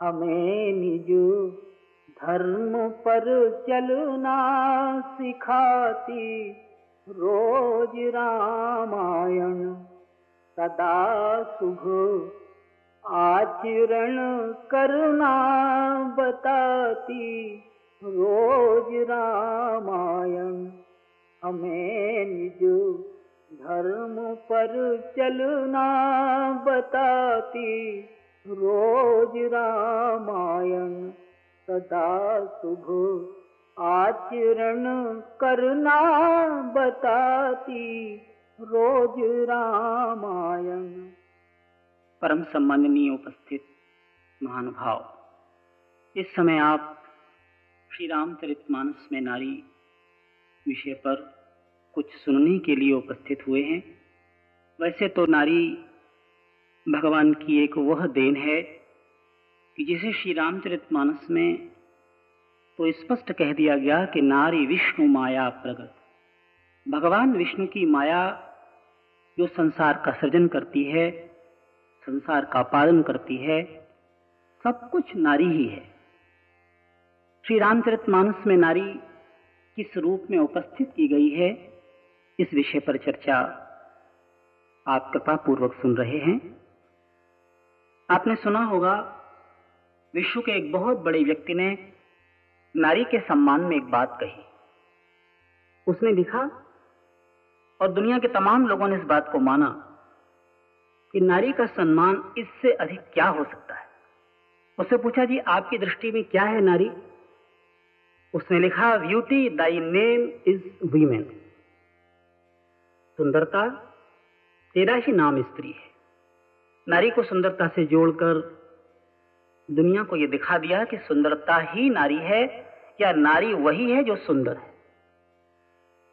हमें निज धर्म पर चलना सिखाती। रोज रामायण सदा शुभ आचरण करना बताती। रोज रामायण हमें निज धर्म पर चलना बताती। रोज रामायण सदा शुभ आचरण करना बताती रोज रामायण। परम सम्माननीय उपस्थित महानुभाव इस समय आप श्री रामचरितमानस में नारी विषय पर कुछ सुनने के लिए उपस्थित हुए हैं। वैसे तो नारी भगवान की एक वह देन है कि जिसे श्री रामचरितमानस में तो स्पष्ट कह दिया गया कि नारी विष्णु माया प्रगत भगवान विष्णु की माया जो संसार का सृजन करती है, संसार का पालन करती है, सब कुछ नारी ही है। श्री रामचरित मानस में नारी किस रूप में उपस्थित की गई है, इस विषय पर चर्चा आप कृपा पूर्वक सुन रहे हैं। आपने सुना होगा, विश्व के एक बहुत बड़े व्यक्ति ने नारी के सम्मान में एक बात कही। उसने लिखा, और दुनिया के तमाम लोगों ने इस बात को माना कि नारी का सम्मान इससे अधिक क्या हो सकता है? उससे पूछा, जी, आपकी दृष्टि में क्या है नारी? उसने लिखा beauty thy name is women सुंदरता, तेरा ही नाम स्त्री है। नारी को सुंदरता से जोड़कर दुनिया को यह दिखा दिया कि सुंदरता ही नारी है, या नारी वही है जो सुंदर है।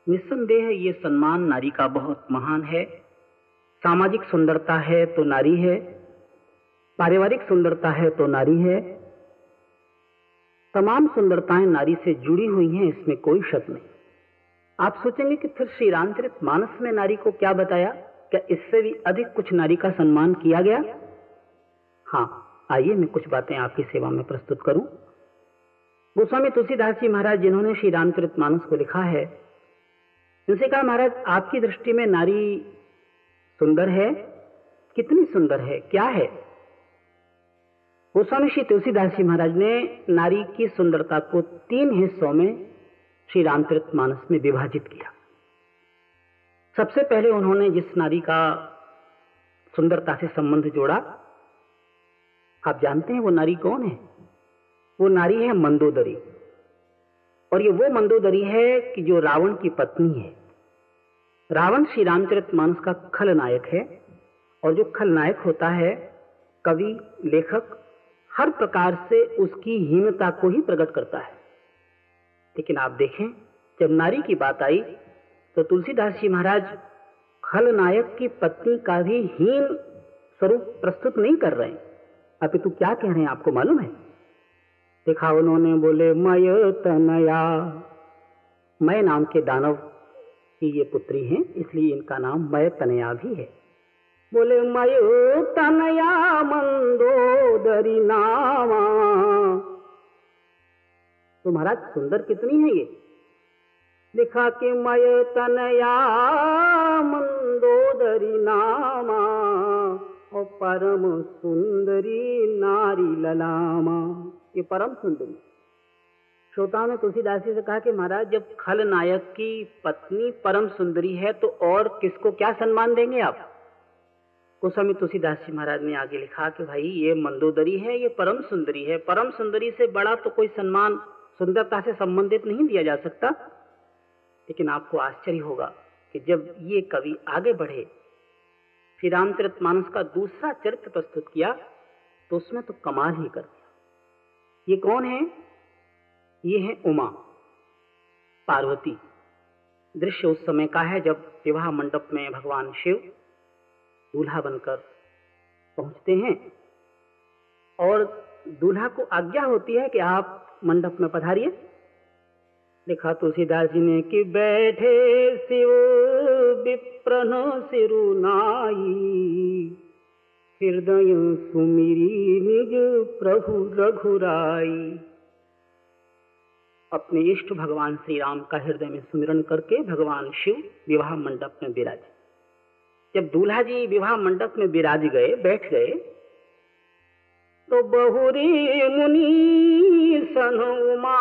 निस्संदेह ये सम्मान नारी का बहुत महान है। सामाजिक सुंदरता है तो नारी है, पारिवारिक सुंदरता है तो नारी है। तमाम सुंदरताएँ नारी से जुड़ी हुई हैं, इसमें कोई शक नहीं। आप सोचेंगे कि फिर श्री रामचरित मानस में नारी को क्या बताया? क्या इससे भी अधिक कुछ नारी का सम्मान किया गया? हाँ आइए मैं कुछ बातें आपकी सेवा में प्रस्तुत करूँ। गोस्वामी तुलसीदास जी महाराज, जिन्होंने श्री रामचरित मानस को लिखा है, उनसे कहा, महाराज, आपकी दृष्टि में नारी सुंदर है? कितनी सुंदर है? क्या है? गोस्वामी श्री तुलसीदास जी महाराज ने नारी की सुंदरता को तीन हिस्सों में श्री रामचरित मानस में विभाजित किया। सबसे पहले उन्होंने जिस नारी का सुंदरता से संबंध जोड़ा, आप जानते हैं वो नारी कौन है? वो नारी है मंदोदरी। और ये वो मंदोदरी है कि जो रावण की पत्नी है। रावण श्री रामचरित मानस का खलनायक है, और जो खलनायक होता है, कवि, लेखक, हर प्रकार से उसकी हीनता को ही प्रकट करता है। लेकिन आप देखें, जब नारी की बात आई तो तुलसीदास जी महाराज खलनायक की पत्नी का भी हीन स्वरूप प्रस्तुत नहीं कर रहे अभी तू क्या कह रहे हैं आपको मालूम है? देखा उन्होंने बोले, मय तनया मय नाम के दानव की ये पुत्री हैं, इसलिए इनका नाम मय तनया भी है। बोले, मय तनया मंदोदरी नामा। तो महाराज, सुंदर कितनी है ये? लिखा कि मय तनया मंदोदरी नामा और परम सुंदरी नारी ललामा। ये परम सुंदरी। श्रोताओं ने तुलसीदास जी से कहा कि महाराज, जब खल नायक की पत्नी परम सुंदरी है तो और किसको क्या सम्मान देंगे आप? गोस्वामी तुलसीदास जी महाराज ने आगे लिखा कि भाई, ये मंदोदरी है, ये परम सुंदरी है। परम सुंदरी से बड़ा तो कोई सम्मान सुंदरता से संबंधित नहीं दिया जा सकता। लेकिन आपको आश्चर्य होगा कि जब ये कवि आगे बढ़े श्री रामचरित मानस का दूसरा चरित्र प्रस्तुत किया तो उसमें तो कमाल ही कर दिया। ये कौन है? ये है उमा, पार्वती। दृश्य उस समय का है जब विवाह मंडप में भगवान शिव दूल्हा बनकर पहुँचते हैं। और दूल्हा को आज्ञा होती है कि आप मंडप में पधारिए। लिखा तुलसीदास जी ने कि बैठे शिव विप्रन सिरुनाई हृदय सुमिरी निज प्रभु रघुराई। अपने इष्ट भगवान श्री राम का हृदय में सुमिरन करके भगवान शिव विवाह मंडप में विराजे। जब दूल्हा जी विवाह मंडप में विराज गए, बैठ गए तो बहुरी मुनि सन उमा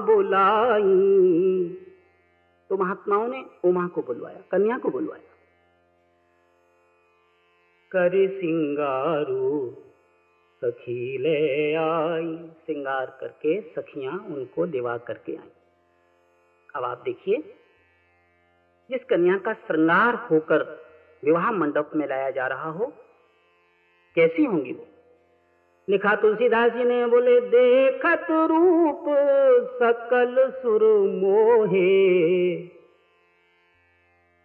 बुलाई। तो महात्माओं ने उमा को बुलवाया, कन्या को बुलवाया। कर सिंगारू, सखी ले आई। सिंगार करके सखियाँ उनको दिवा करके आई। अब आप देखिए, जिस कन्या का श्रृंगार होकर विवाह मंडप में लाया जा रहा हो, कैसी होंगी वो? लिखा तुलसीदास जी ने बोले, देखत रूप सकल सुर मोहे।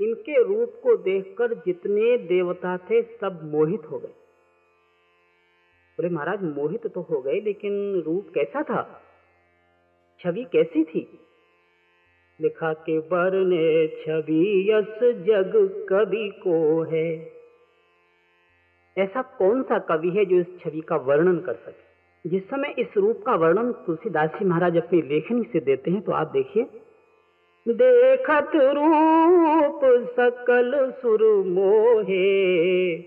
इनके रूप को देखकर जितने देवता थे, सब मोहित हो गए। बोले, महाराज, मोहित तो हो गए, लेकिन रूप कैसा था? छवि कैसी थी? लिखा, के बरने छवि यस जग कवि को है। ऐसा कौन सा कवि है जो इस छवि का वर्णन कर सके? जिस समय इस रूप का वर्णन तुलसीदास जी महाराज अपनी लेखनी से देते हैं तो आप देखिए। देखत रूप सकल सुर मोहे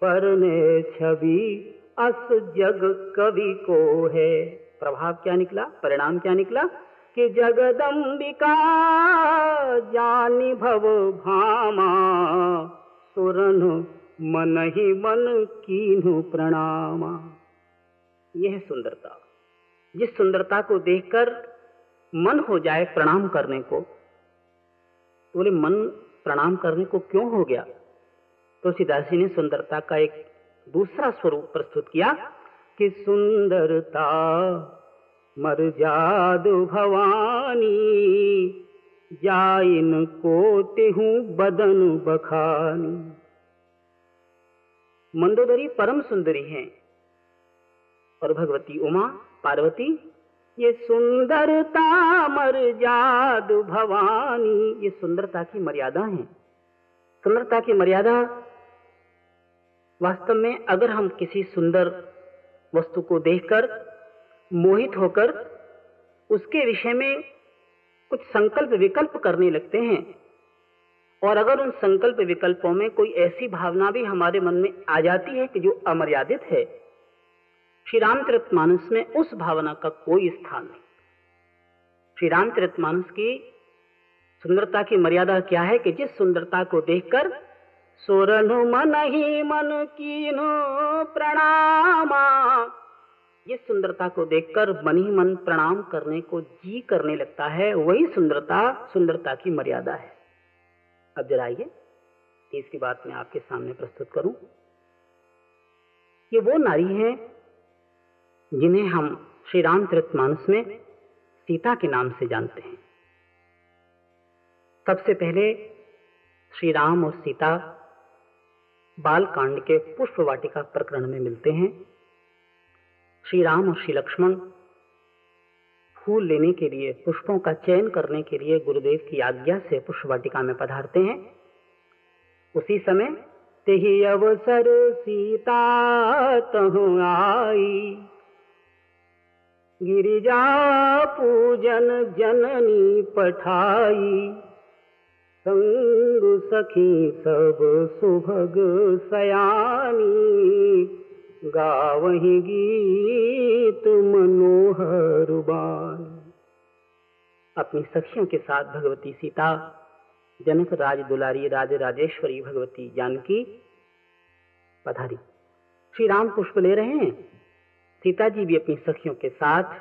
परने छवि अस जग कवि को है। प्रभाव क्या निकला? परिणाम क्या निकला? कि जगदम्बिका जानी भव भामा सुरन मन ही मन कीनु प्रणामा। यह सुंदरता। जिस सुंदरता को देखकर मन हो जाए प्रणाम करने को तो बोले, मन प्रणाम करने को क्यों हो गया? तो सीदासी ने सुंदरता का एक दूसरा स्वरूप प्रस्तुत किया कि सुंदरता, मर जादु भवानी जाइन कोटि हूँ बदन बखानी। मंदोदरी परम सुंदरी हैं। और भगवती उमा, पार्वती, ये सुंदरता मर जादु भवानी, ये सुंदरता की मर्यादा है। सुंदरता की मर्यादा वास्तव में अगर हम किसी सुंदर वस्तु को देखकर, मोहित होकर, उसके विषय में कुछ संकल्प विकल्प करने लगते हैं और अगर उन संकल्प विकल्पों में कोई ऐसी भावना भी हमारे मन में आ जाती है कि जो अमर्यादित है श्री रामचरित मानस में उस भावना का कोई स्थान नहीं। श्री रामचरित मानस की सुंदरता की मर्यादा क्या है कि जिस सुंदरता को देखकर सोरनु मन ही मन कीनो प्रणामा जिस सुंदरता को देखकर मन ही मन प्रणाम करने को जी करने लगता है, वही सुंदरता सुंदरता की मर्यादा है। अब जरा आइए तीसरी बात मैं आपके सामने प्रस्तुत करूँ। ये वो नारी हैं जिन्हें हम श्री रामचरित मानस में सीता के नाम से जानते हैं। सबसे पहले श्री राम और सीता बाल कांड के पुष्प वाटिका प्रकरण में मिलते हैं। श्री राम और श्री लक्ष्मण फूल लेने के लिए, पुष्पों का चयन करने के लिए गुरुदेव की आज्ञा से पुष्प वाटिका में पधारते हैं। उसी समय ते ही अवसर सीता तहु आई। गिरिजा पूजन जननी पठाई। संग सखी सब सुभग सयानी। गावही गीत मनोहर बान अपनी सखियों के साथ भगवती सीता, जनक राज दुलारी राज राजेश्वरी भगवती जानकी पधारी। श्री राम पुष्प ले रहे हैं। सीता जी भी अपनी सखियों के साथ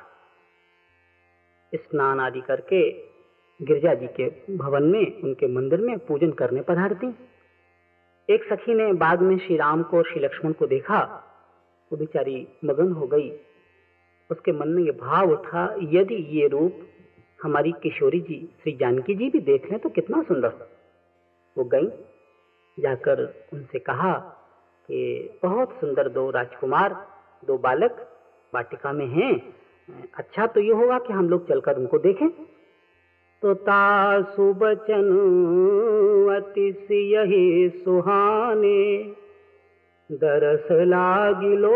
स्नान आदि करके गिरजा जी के भवन में, उनके मंदिर में पूजन करने पधारती। एक सखी ने बाद में श्री राम को श्री लक्ष्मण को देखा। वो बेचारी मगन हो गई। उसके मन में ये भाव उठा, यदि ये रूप हमारी किशोरी जी, श्री जानकी जी भी देख लें तो कितना सुंदर। वो गई, जाकर उनसे कहा कि बहुत सुंदर दो राजकुमार, दो बालक वाटिका में हैं। अच्छा तो ये होगा कि हम लोग चलकर उनको देखें। तो तासु बचन अतिश यही सुहाने दरस लागिलो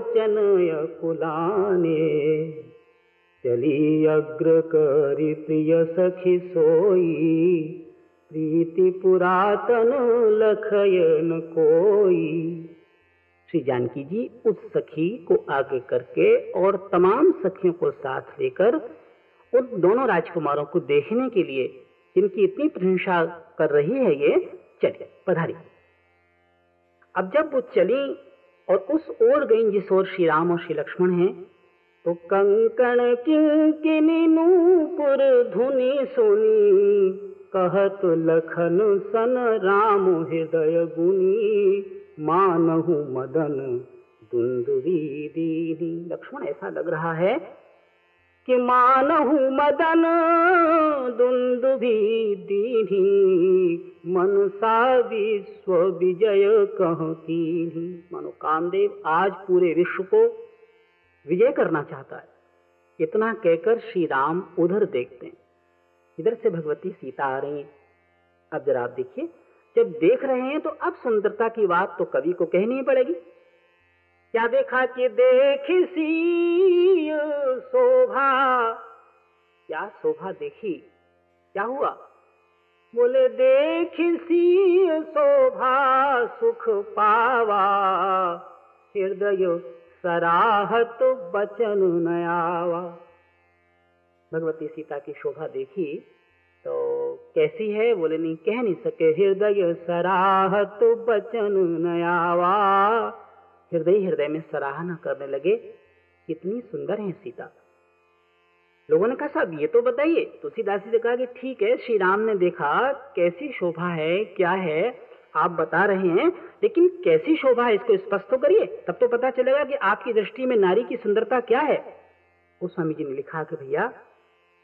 चनय कुलाने चली अग्र करी प्रिय सखी सोई। प्रीति पुरातन लखयन कोई। श्री जानकी जी, उस सखी को आगे करके और तमाम सखियों को साथ लेकर उन दोनों राजकुमारों को देखने के लिए जिनकी इतनी प्रशंसा कर रही है ये, चलिए पधारी अब जब वो चली और उस ओर गई जिस ओर श्री राम और श्री लक्ष्मण हैं तो कंकण किंकिनी नूपुर धुनी सुनी, कहत लखन सन राम हृदय गुनी, मानहु मदन दुंदुरी दीनी। लक्ष्मण, ऐसा लग रहा है कि मानहु मदन दुंदुभी दीनी। मनसा विश्व विजय कह की मानो कामदेव आज पूरे विश्व को विजय करना चाहता है। इतना कहकर श्री राम उधर देखते हैं। इधर से भगवती सीता आ रही है। अब जरा आप देखिए, जब देख रहे हैं तो अब सुंदरता की बात तो कवि को कहनी पड़ेगी। क्या देखा कि देख सी शोभा? क्या शोभा देखी? क्या हुआ? बोले, देख सी शोभा, सुख पावा। हृदय सराहत बचन नयावा। भगवती सीता की शोभा देखी तो कैसी है? बोले, नहीं, कह नहीं सके। हृदय सराहत बचन नयावा। हृदय हृदय में सराहना करने लगे, कितनी सुंदर है सीता। लोगों ने कहा, साहब, ये तो बताइए तुलसीदास जी ने कहा कि ठीक है, श्री राम ने देखा, कैसी शोभा है, क्या है, आप बता रहे हैं, लेकिन कैसी शोभा है, इसको स्पष्ट तो करिए, तब तो पता चलेगा कि आपकी दृष्टि में नारी की सुंदरता क्या है। गोस्वामी जी ने लिखा कि, भैया,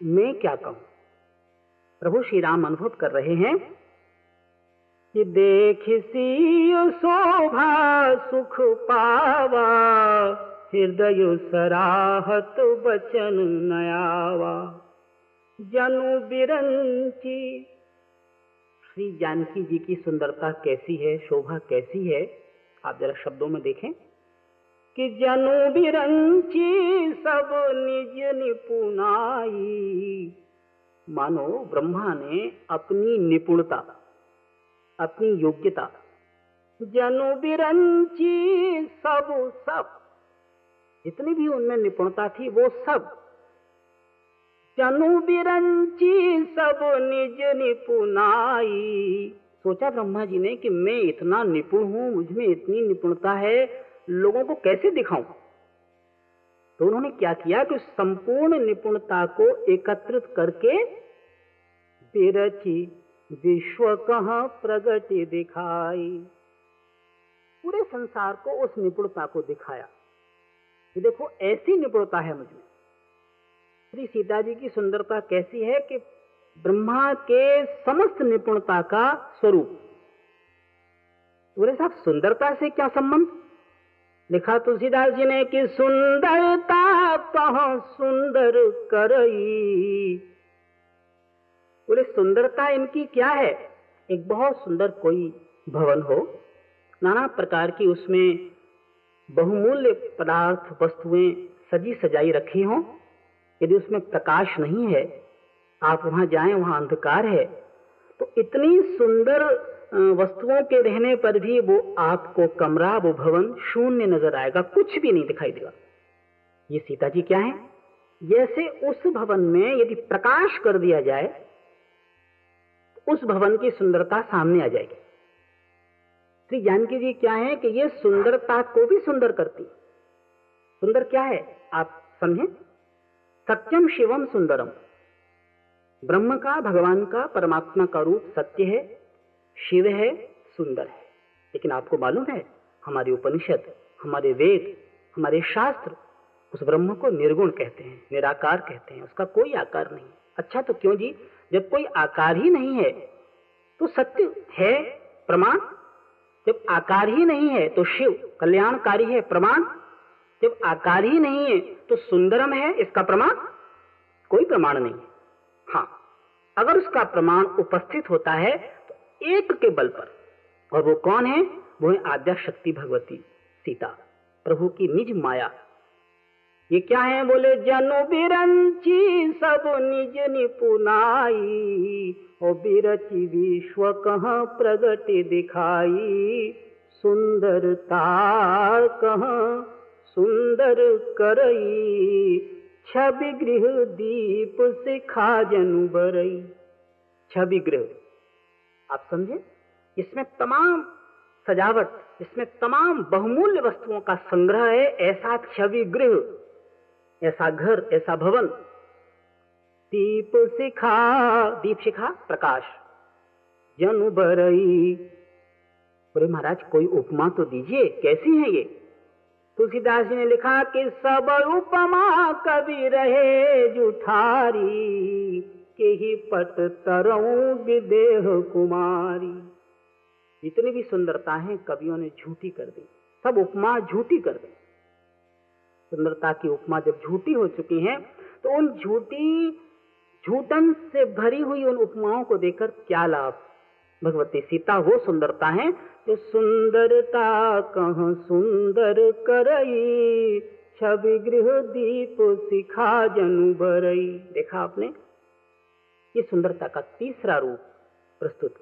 मैं क्या कहूँ? प्रभु श्री राम अनुभव कर रहे हैं देख सी शोभा सुख पावा, हृदय सराहत बचन नयावा। जनु बिरंची। श्री जानकी जी की सुंदरता कैसी है, शोभा कैसी है? आप जरा शब्दों में देखें। कि जनु बिरंची सब निज निपुणाई। मानो ब्रह्मा ने अपनी निपुणता अपनी योग्यता। जनु बिरंची सब सब। जितनी भी उनमें निपुणता थी, वो सब। जनु बिरंची सब निज निपुणाई। सोचा ब्रह्मा जी ने कि मैं इतना निपुण हूँ मुझमें इतनी निपुणता है, लोगों को कैसे दिखाऊँ? तो उन्होंने क्या किया कि संपूर्ण निपुणता को एकत्रित करके बिरची विश्व कहा प्रगति दिखाई? पूरे संसार को उस निपुणता को दिखाया। कि देखो, ऐसी निपुणता है मुझमें श्री सीता जी की सुंदरता कैसी है कि ब्रह्मा के समस्त निपुणता का स्वरूप। बोले साहब सुंदरता से क्या संबंध? लिखा तुलसीदास जी ने कि सुंदरता कहा सुंदर करई। बोले, सुंदरता इनकी क्या है? एक बहुत सुंदर कोई भवन हो। नाना प्रकार की उसमें बहुमूल्य पदार्थ वस्तुएँ सजी सजाई रखी हों। यदि उसमें प्रकाश नहीं है, आप वहाँ जाएँ, वहाँ अंधकार है। तो इतनी सुंदर वस्तुओं के रहने पर भी वो आपको कमरा, वो भवन शून्य नज़र आएगा, कुछ भी नहीं दिखाई देगा। ये सीता जी क्या है? जैसे उस भवन में यदि प्रकाश कर दिया जाए उस भवन की सुंदरता सामने आ जाएगी। श्री जानकी जी क्या है कि ये सुंदरता को भी सुंदर करती सुंदर क्या है, आप समझें? सत्यम शिवम सुंदरम। ब्रह्म का, भगवान का, परमात्मा का रूप सत्य है, शिव है, सुंदर है। लेकिन आपको मालूम है, हमारे उपनिषद, हमारे वेद, हमारे शास्त्र उस ब्रह्म को निर्गुण कहते हैं, निराकार कहते हैं, उसका कोई आकार नहीं। अच्छा तो क्यों जी? जब कोई आकार ही नहीं है तो सत्य है प्रमाण। जब आकार ही नहीं है तो शिव कल्याणकारी है प्रमाण। जब आकार ही नहीं है तो सुंदरम है इसका प्रमाण। कोई प्रमाण नहीं है। हाँ अगर उसका प्रमाण उपस्थित होता है तो एक के बल पर। और वो कौन है? वो है आद्या शक्ति भगवती सीता, प्रभु की निज माया। ये क्या है बोले, जनु बिरंची सब निज निपुनाई, ओ बिरची विश्व कहाँ प्रगति दिखाई सुंदरता कहाँ सुंदर करई, छवि गृह दीप से जनु बरई। छवि गृह, आप समझे? इसमें तमाम सजावट, इसमें तमाम बहुमूल्य वस्तुओं का संग्रह है, ऐसा छवि गृह। ऐसा घर, ऐसा भवन। दीप शिखा दीप शिखा, प्रकाश। जनु बरई। बोले महाराज, कोई उपमा तो दीजिए, कैसी है ये? तुलसीदास जी ने लिखा कि सब उपमा कवि रहे जुठारी, के ही पट तरऊ विदेह कुमारी। जितनी भी सुंदरता है, कवियों ने झूठी कर दी। सब उपमा झूठी कर दी। सुंदरता की उपमा जब झूठी हो चुकी है तो उन झूठी, झूठन से भरी हुई उन उपमाओं को देखकर क्या लाभ? भगवती सीता वो सुंदरता है, जो सुंदरता कह सुंदर करई, छवि गृह दीप सिखा जनु बरई देखा आपने? ये सुंदरता का तीसरा रूप प्रस्तुत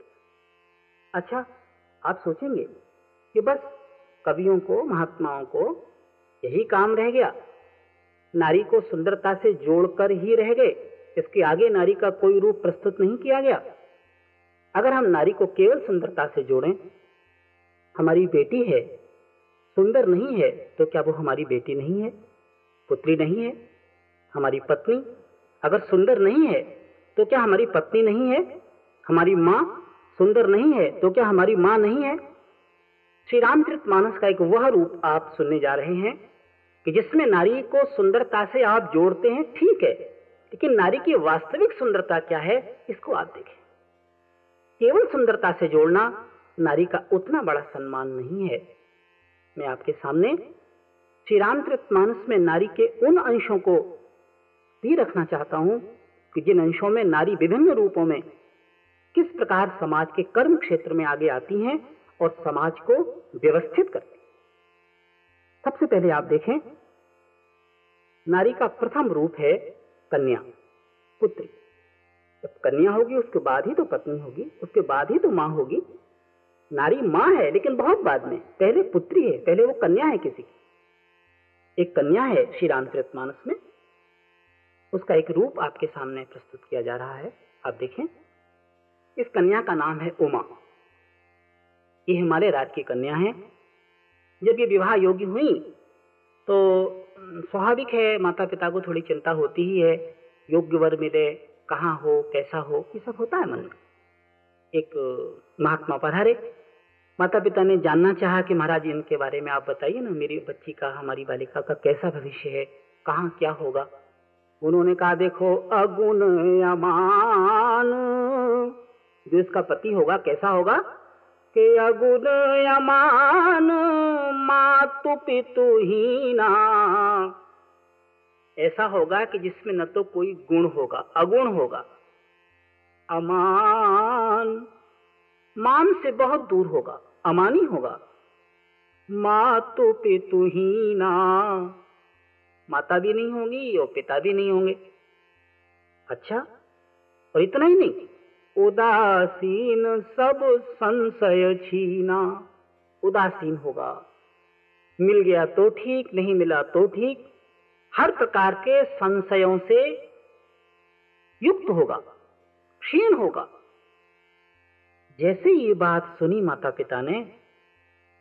अच्छा आप सोचेंगे कि बस कवियों को, महात्माओं को यही काम रह गया। नारी को सुंदरता से जोड़कर ही रह गए। इसके आगे नारी का कोई रूप प्रस्तुत नहीं किया गया। अगर हम नारी को केवल सुंदरता से जोड़ें, हमारी बेटी है, सुंदर नहीं है तो क्या वो हमारी बेटी नहीं है? पुत्री नहीं है, हमारी पत्नी? अगर सुंदर नहीं है तो क्या हमारी पत्नी नहीं है? हमारी माँ सुंदर नहीं है तो क्या हमारी माँ नहीं है? श्री रामचरित मानस का एक वह रूप आप सुनने जा रहे हैं कि जिसमें नारी को सुंदरता से आप जोड़ते हैं, ठीक है, लेकिन नारी की वास्तविक सुंदरता क्या है, इसको आप देखें। केवल सुंदरता से जोड़ना नारी का उतना बड़ा सम्मान नहीं है। मैं आपके सामने श्री मानस में नारी के उन अंशों को भी रखना चाहता हूँ कि जिन अंशों में नारी विभिन्न रूपों में किस प्रकार समाज के कर्म क्षेत्र में आगे आती हैं और समाज को व्यवस्थित करती सबसे पहले आप देखें। नारी का प्रथम रूप है कन्या, पुत्री। जब कन्या होगी, उसके बाद ही तो पत्नी होगी, उसके बाद ही तो माँ होगी। नारी माँ है, लेकिन बहुत बाद में। पहले पुत्री है, पहले वो कन्या है किसी की। एक कन्या है श्री रामचरित मानस में। उसका एक रूप आपके सामने प्रस्तुत किया जा रहा है। आप देखें। इस कन्या का नाम है उमा। ये हिमालय राज की कन्या है। जब ये विवाह योग्य हुई तो स्वाभाविक है माता पिता को थोड़ी चिंता होती ही है, योग्य वर मिले, कहाँ हो, कैसा हो, ये सब होता है मन में। एक, महात्मा पधारे। माता पिता ने जानना चाहा कि महाराज, इनके बारे में आप बताइए ना, मेरी बच्ची का, हमारी बालिका का कैसा भविष्य है, कहाँ क्या होगा? उन्होंने कहा, देखो, अगुण अमान जो इसका पति होगा, कैसा होगा? के अगुण अमान मातु पितु हीना ऐसा होगा कि जिसमें न तो कोई गुण होगा, अगुण होगा। अमान। मान से बहुत दूर होगा, अमानी होगा। मातु पितु हीना माता भी नहीं होगी, और पिता भी नहीं होंगे। अच्छा और इतना ही नहीं। उदासीन सब संशय छीना। उदासीन होगा। मिल गया तो ठीक, नहीं मिला तो ठीक। हर प्रकार के संशयों से युक्त होगा, क्षीण होगा। जैसे ये बात सुनी माता पिता ने,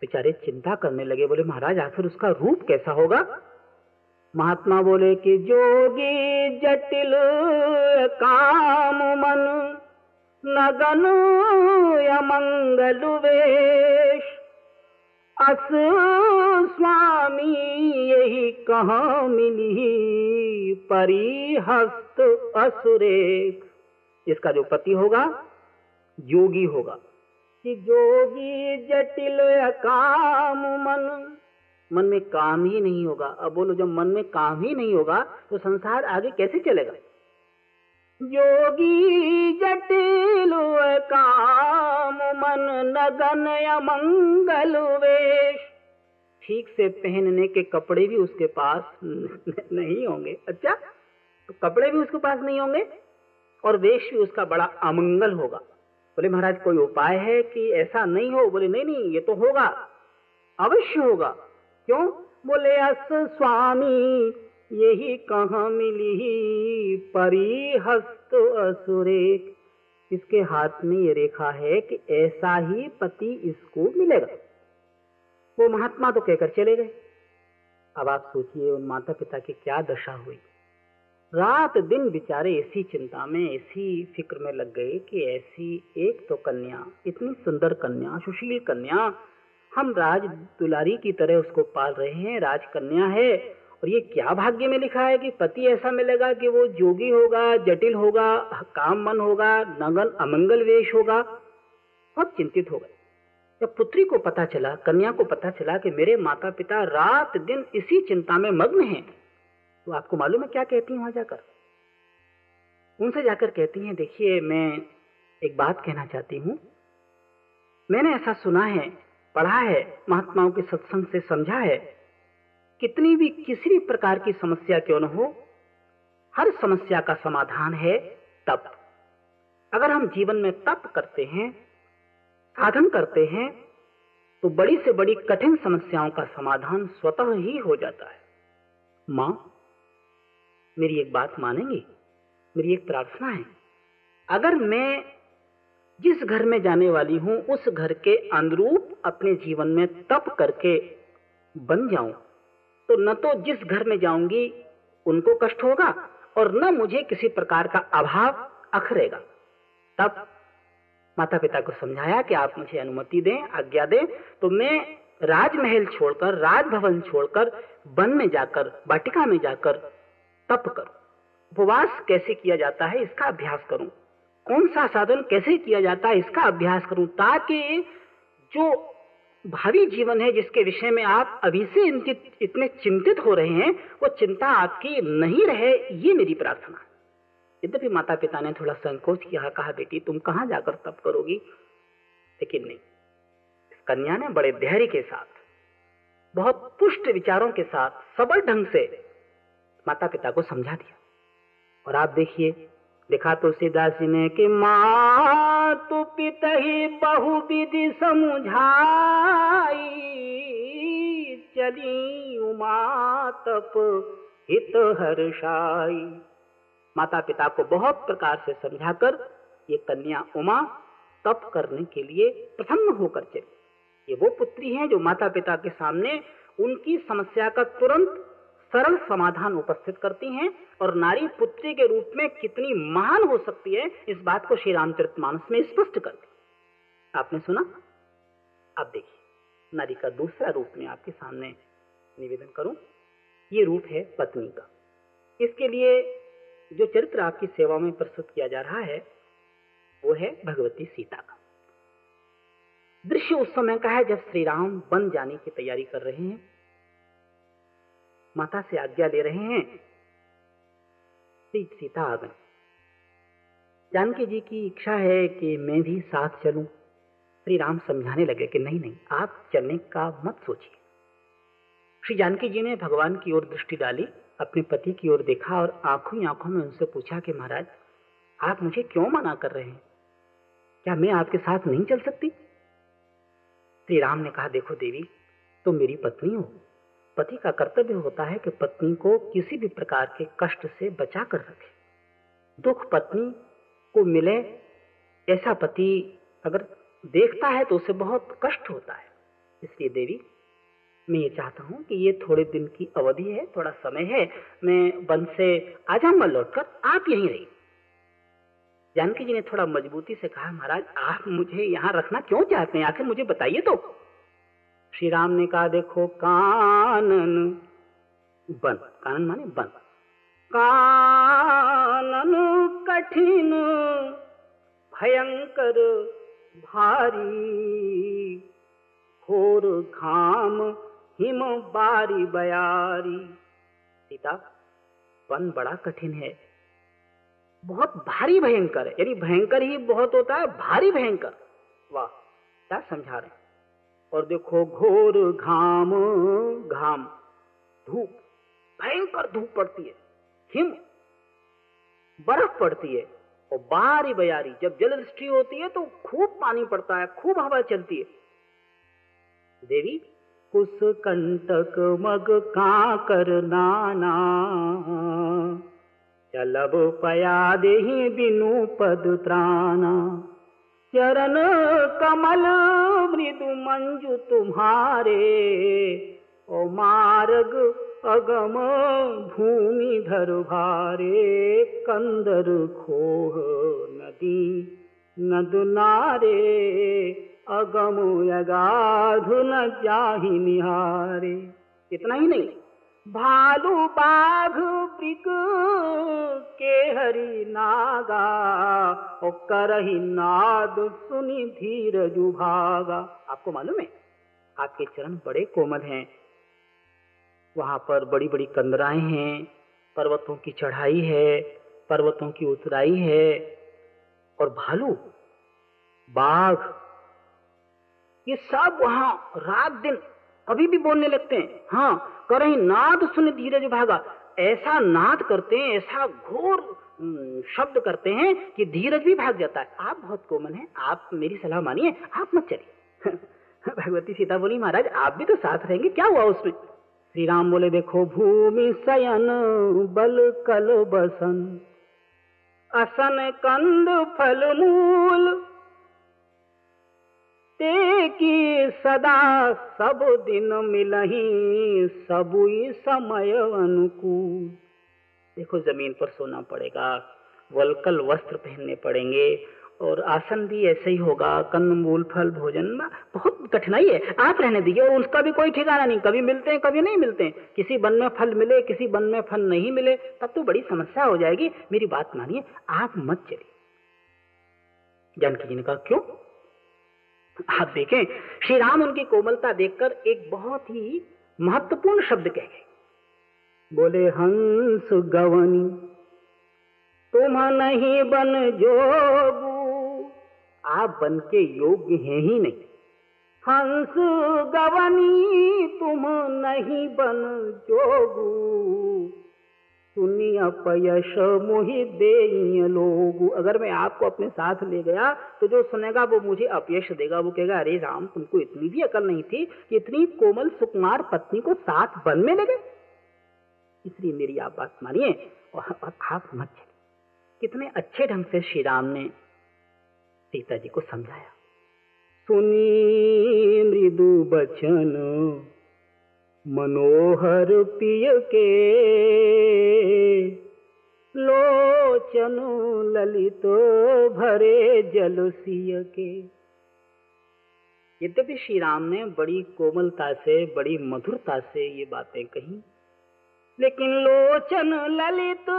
बेचारे चिंता करने लगे, बोले, महाराज, आखिर उसका रूप कैसा होगा? महात्मा बोले कि, जोगी जटिल काम मन, नगन मंगल वेश, अस स्वामी, यही कहा मिली? परिहस्त असुरेख। इसका जो पति होगा, योगी होगा। जोगी जटिल काम मन। मन में काम ही नहीं होगा। अब बोलो, जब मन में काम ही नहीं होगा तो संसार आगे कैसे चलेगा? योगी जटिल काम मन, नगन या मंगल वेश। ठीक से पहनने के कपड़े भी उसके पास नहीं होंगे। अच्छा तो कपड़े भी उसके पास नहीं होंगे और वेश भी उसका बड़ा अमंगल होगा। बोले, महाराज, कोई उपाय है कि ऐसा नहीं हो? बोले, नहीं नहीं, ये तो होगा, अवश्य होगा। क्यों? बोले, अस स्वामी, यही कहा मिली परिहस्त असुरेख इसके हाथ में ये रेखा है कि ऐसा ही पति इसको मिलेगा। वो महात्मा तो कहकर चले गए। अब आप सोचिए उन माता पिता की क्या दशा हुई। रात दिन बेचारे ऐसी चिंता में ऐसी फ़िक्र में लग गए कि ऐसी एक तो कन्या, इतनी सुंदर कन्या, सुशील कन्या, हम राज दुलारी की तरह उसको पाल रहे हैं, राजकन्या है, और ये क्या भाग्य में लिखा है कि पति ऐसा मिलेगा कि वो जोगी होगा, जटिल होगा, काम मन होगा, नगन अमंगल वेश होगा बहुत चिंतित हो गए। जब पुत्री को पता चला, कन्या को पता चला कि मेरे माता पिता रात दिन इसी चिंता में मग्न हैं तो आपको मालूम है क्या कहती हैं वहाँ जाकर? उनसे जाकर कहती हैं, देखिए, मैं एक बात कहना चाहती हूँ। मैंने ऐसा सुना है, पढ़ा है, महात्माओं के सत्संग से समझा है, कितनी भी किसी भी प्रकार की समस्या क्यों न हो, हर समस्या का समाधान है तप। अगर हम जीवन में तप करते हैं साधन करते हैं तो बड़ी से बड़ी कठिन समस्याओं का समाधान स्वतः ही हो जाता है। माँ, मेरी एक बात मानेंगे? मेरी एक प्रार्थना है। अगर मैं जिस घर में जाने वाली हूँ, उस घर के अनुरूप अपने जीवन में तप करके बन जाऊँ तो न तो जिस घर में जाऊँगी, उनको कष्ट होगा और न मुझे किसी प्रकार का अभाव अखरेगा। तब माता पिता को समझाया कि आप मुझे अनुमति दें, आज्ञा दें तो मैं राजमहल छोड़कर, राजभवन छोड़कर, वन में जाकर, वाटिका में जाकर तप करूँ। उपवास कैसे किया जाता है इसका अभ्यास करूँ? कौन सा साधन कैसे किया जाता है इसका अभ्यास करूँ? ताकि जो भावी जीवन है जिसके विषय में आप अभी से इतने चिंतित हो रहे हैं, वो चिंता आपकी नहीं रहे, ये मेरी प्रार्थना है। यद्यपि माता पिता ने थोड़ा संकोच किया, कहा, बेटी, तुम कहाँ जाकर तप करोगी? लेकिन नहीं। इस कन्या ने बड़े धैर्य के साथ, बहुत पुष्ट विचारों के साथ, सबल ढंग से माता पिता को समझा दिया। और आप देखिए लिखा तो सीधासी जी ने कि माँ तू पिता ही बहु विधि समझाई, चली उमा तप हित हर्षाई। माता पिता को बहुत प्रकार से समझाकर ये कन्या उमा तप करने के लिए प्रसन्न होकर चली। ये वो पुत्री हैं जो माता पिता के सामने उनकी समस्या का तुरंत सरल समाधान उपस्थित करती हैं और नारी पुत्री के रूप में कितनी महान हो सकती है, इस बात को श्री रामचरित मानस में स्पष्ट करती आपने सुना? अब देखिए, नारी का दूसरा रूप में आपके सामने निवेदन करूँ। ये रूप है पत्नी का। इसके लिए जो चरित्र आपकी सेवा में प्रस्तुत किया जा रहा है, वो है भगवती सीता का। दृश्य उस समय का है जब श्री राम बन जाने की तैयारी कर रहे हैं। माता से आज्ञा ले रहे हैं, सीता आ गई। जानकी जी की इच्छा है कि मैं भी साथ चलूँ। श्री राम समझाने लगे कि नहीं नहीं, आप चलने का मत सोचिए। श्री जानकी जी ने भगवान की ओर दृष्टि डाली। अपने पति की ओर देखा और आँखों ही आँखों में उनसे पूछा कि महाराज, आप मुझे क्यों मना कर रहे हैं? क्या मैं आपके साथ नहीं चल सकती? श्री राम ने कहा, देखो देवी, तुम मेरी पत्नी हो। पति का कर्तव्य होता है कि पत्नी को किसी भी प्रकार के कष्ट से बचा कर रखे। दुख पत्नी को मिले, ऐसा पति अगर देखता है तो उसे बहुत कष्ट होता है। इसलिए देवी मैं ये चाहता हूँ कि ये थोड़े दिन की अवधि है, थोड़ा समय है, मैं वन से आ जाऊँगा लौटकर आप यहीं रहिए। जानकी जी ने थोड़ा मजबूती से कहा, महाराज, आप मुझे यहाँ रखना क्यों चाहते हैं? आखिर मुझे बताइए तो। श्री राम ने कहा, देखो, कानन बन कानन माने बन कानन कठिन, भयंकर, भारी, घोर घाम हिम बारी बयारी। सीता, वन बड़ा कठिन है। बहुत भारी भयंकर है। यानी भयंकर ही बहुत होता है, भारी भयंकर। वाह, क्या समझा रहे और देखो घोर घाम घाम। धूप, भयंकर धूप पड़ती है। हिम, बर्फ़ पड़ती है। और बारी बयारी, जब जल दृष्टि होती है तो खूब पानी पड़ता है, खूब हवा चलती है। देवी कुछ कंटक मग का कर नाना। चलब पया दे बिनु पद त्राना। चरण कमल मृदु मंजु तुम्हारे। ओ मार्ग अगम भूमि धर भारे कंदर खोह नदी नद नारे। अगम यगाधु न जाहि निहारे इतना ही नहीं, भालू बाघ प्रिक के हरि नागा करही नाद सुनी धीरज भागा आपको मालूम है, आपके चरण बड़े कोमल हैं। वहाँ पर बड़ी बड़ी कंदराएँ हैं, पर्वतों की चढ़ाई है, पर्वतों की उतराई है, और भालू बाघ ये सब वहाँ रात दिन कभी भी बोलने लगते हैं। हाँ करही नाद सुन धीरज भागा। ऐसा नाद करते हैं, ऐसा घोर शब्द करते हैं कि धीरज भी भाग जाता है। आप बहुत कोमल हैं, आप मेरी सलाह मानिए, आप मत चलिए। भगवती सीता बोली, महाराज, आप भी तो साथ रहेंगे, क्या हुआ उसमें? श्री राम बोले, देखो, भूमि सयन बल कल बसन, असन कंद फल मूल ते की सदा सब दिन मिलही, सबुई समय अनुकूल। देखो ज़मीन पर सोना पड़ेगा, वलकल वस्त्र पहनने पड़ेंगे, और आसन भी ऐसे ही होगा कंद मूल फल भोजन बहुत कठिनाई है। आप रहने दीजिए, और उसका भी कोई ठिकाना नहीं, कभी मिलते हैं, कभी नहीं मिलते हैं। किसी वन में फल मिले, किसी वन में फल नहीं मिले, तब तो बड़ी समस्या हो जाएगी। मेरी बात मानिए, आप मत चलिए। जानकी जी ने कहा, क्यों? आप देखें, श्री राम उनकी कोमलता देखकर एक बहुत ही महत्वपूर्ण शब्द कह गए। बोले, हंस गवनी, तुम नहीं बन जोगू। आप बन के योग्य हैं ही नहीं। हंस गवनी, तुम नहीं बन जोगू। सुनी अपयश मोहि दे लोग। अगर मैं आपको अपने साथ ले गया तो जो सुनेगा वो मुझे अपयश देगा। वो कहेगा, अरे राम, तुमको इतनी भी अकल नहीं थी कि इतनी कोमल सुकुमार पत्नी को साथ बन में ले गए? इसलिए मेरी आप बात मानिए और आप मत चलिए। कितने अच्छे ढंग से श्री राम ने सीता जी को समझाया। सुनी मृदु बचन मनोहर पिय के लोचन ललित भरे जल सिय के यद्यपि श्री राम ने बड़ी कोमलता से, बड़ी मधुरता से ये बातें कही, लेकिन लोचन ललित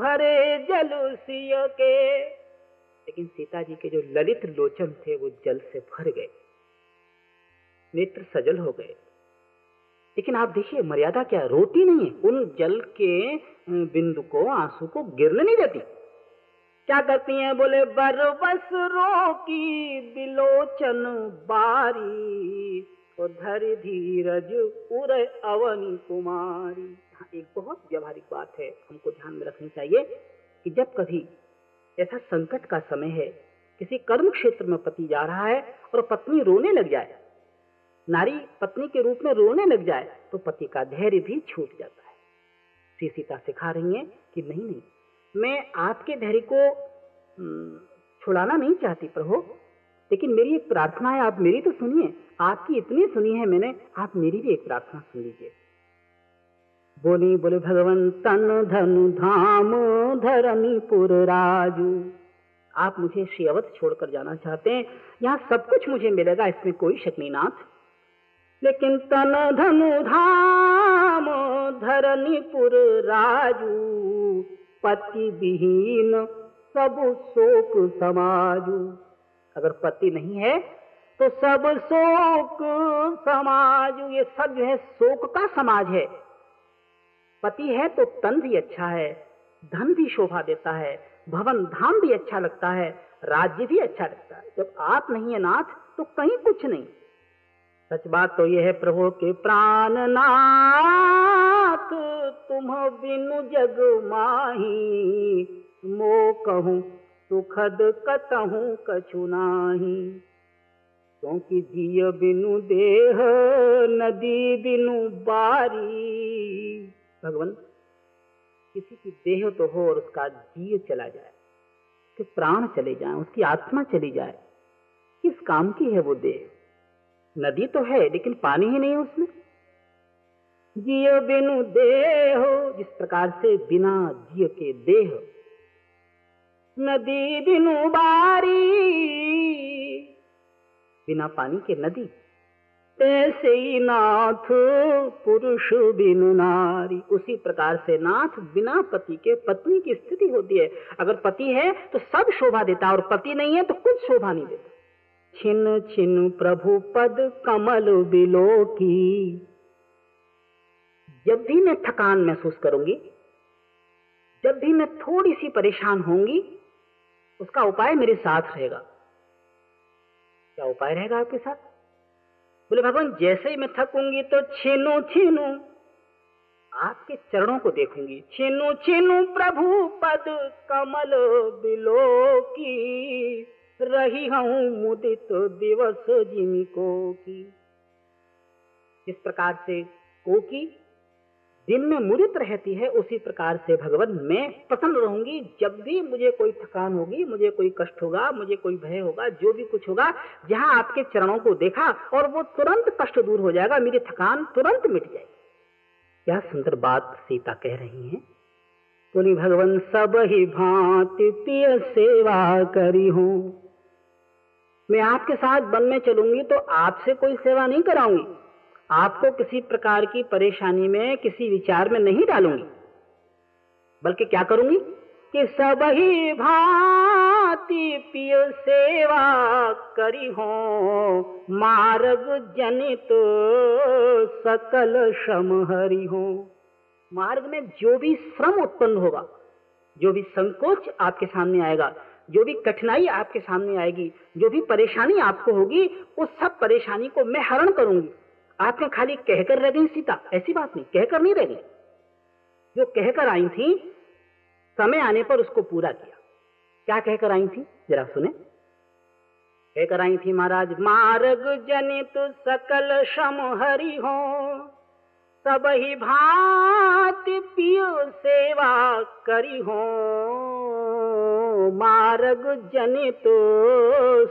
भरे जल सिय के लेकिन सीता जी के जो ललित लोचन थे, वो जल से भर गए। नेत्र सजल हो गए। लेकिन आप देखिए, मर्यादा क्या रोती नहीं है। उन जल के बिंदु को, आँसू को गिरने नहीं देती। क्या करती हैं? बोले, बरबस रोकी बिलोचन बारी तो धर धीरज उर अवनी कुमारी। हाँ एक बहुत व्यवहारिक बात है, हमको ध्यान में रखनी चाहिए कि जब कभी ऐसा संकट का समय है, किसी कर्म क्षेत्र में पति जा रहा है और पत्नी रोने लग जाए नारी पत्नी के रूप में रोने लग जाए तो पति का धैर्य भी छूट जाता है। श्री सीता सिखा रही है कि नहीं नहीं, मैं आपके धैर्य को छुड़ाना नहीं चाहती प्रभु, लेकिन मेरी एक प्रार्थना है, आप मेरी तो सुनिए, आपकी इतनी सुनी है मैंने, आप मेरी भी एक प्रार्थना सुन लीजिए। बोली, बोले, भगवान, तन धनु धाम धरनीपुर राजू। आप मुझे श्री अवध छोड़कर जाना चाहते हैं, यहाँ सब कुछ मुझे मिलेगा, इसमें कोई शक नहीं, नाथ। लेकिन तन धनु धाम धरनीपुर राजू, पति विहीन सब शोक समाजू। अगर पति नहीं है तो सब शोक समाज। ये सब जो है, शोक का समाज है। पति है तो तन भी अच्छा है, धन भी शोभा देता है, भवन धाम भी अच्छा लगता है, राज्य भी अच्छा लगता है। जब आप नहीं है नाथ तो कहीं कुछ नहीं। सच बात तो यह है प्रभु के प्राण नाथ तुम बिनु जग माही। मो कहूँ, सुखद कतहूं कछु नाही। क्योंकि जिय बिनु देह, नदी बिनु बारी। भगवान, किसी की देह तो हो और उसका जीव चला जाए, उसके प्राण चले जाए, उसकी आत्मा चली जाए, किस काम की है वो देह? नदी तो है, लेकिन पानी ही नहीं है उसमें। जियो बिनु देह, जिस प्रकार से बिना जिय के देह। नदी बिनु बारी, बिना पानी के नदी। ऐसे ही नाथ, पुरुष बिन नारी। उसी प्रकार से नाथ बिना पति के, पत्नी की स्थिति होती है। अगर पति है तो सब शोभा देता और पति नहीं है तो कुछ शोभा नहीं देता। छिन छिन प्रभु पद कमल बिलो की। जब भी मैं थकान महसूस करूँगी, जब भी मैं थोड़ी सी परेशान होंगी, उसका उपाय मेरे साथ रहेगा। क्या उपाय रहेगा आपके साथ? बोले, भगवान, जैसे ही मैं थकूँगी तो छीनू छीनू, आपके चरणों को देखूँगी। छीनू छीनू प्रभु पद कमल बिलो की। रही हूँ मुदित दिवस जिनको की जिस प्रकार से कोकी दिन में मुदित रहती है, उसी प्रकार से भगवान मैं प्रसन्न रहूँगी। जब भी मुझे कोई थकान होगी, मुझे कोई कष्ट होगा, मुझे कोई भय होगा, जो भी कुछ होगा, जहाँ आपके चरणों को देखा और वो तुरंत कष्ट दूर हो जाएगा, मेरी थकान तुरंत मिट जाएगी। क्या सुंदर बात सीता कह रही है। बोली भगवान, सब ही भांति प्रिय सेवा करी हूँ। मैं आपके साथ वन में चलूँगी तो आपसे कोई सेवा नहीं कराऊँगी। आपको किसी प्रकार की परेशानी में, किसी विचार में नहीं डालूँगी। बल्कि क्या करूँगी? कि सब ही भांति पिय सेवा करी हो। मार्ग जनित सकल श्रम हरि हो। मार्ग में जो भी श्रम उत्पन्न होगा, जो भी संकोच आपके सामने आएगा जो भी कठिनाई आपके सामने आएगी, जो भी परेशानी आपको होगी, उस सब परेशानी को मैं हरण करूँगी। आपने खाली कहकर रह गई सीता। ऐसी बात नहीं, कहकर नहीं रह गई। जो कहकर आई थी, समय आने पर उसको पूरा किया। क्या कहकर आई थी? जरा सुने। कहकर आई थी, महाराज, मार्ग जनित सकल श्रम हरि हो। सब ही भांति पियो सेवा करी हो। मार्ग जनित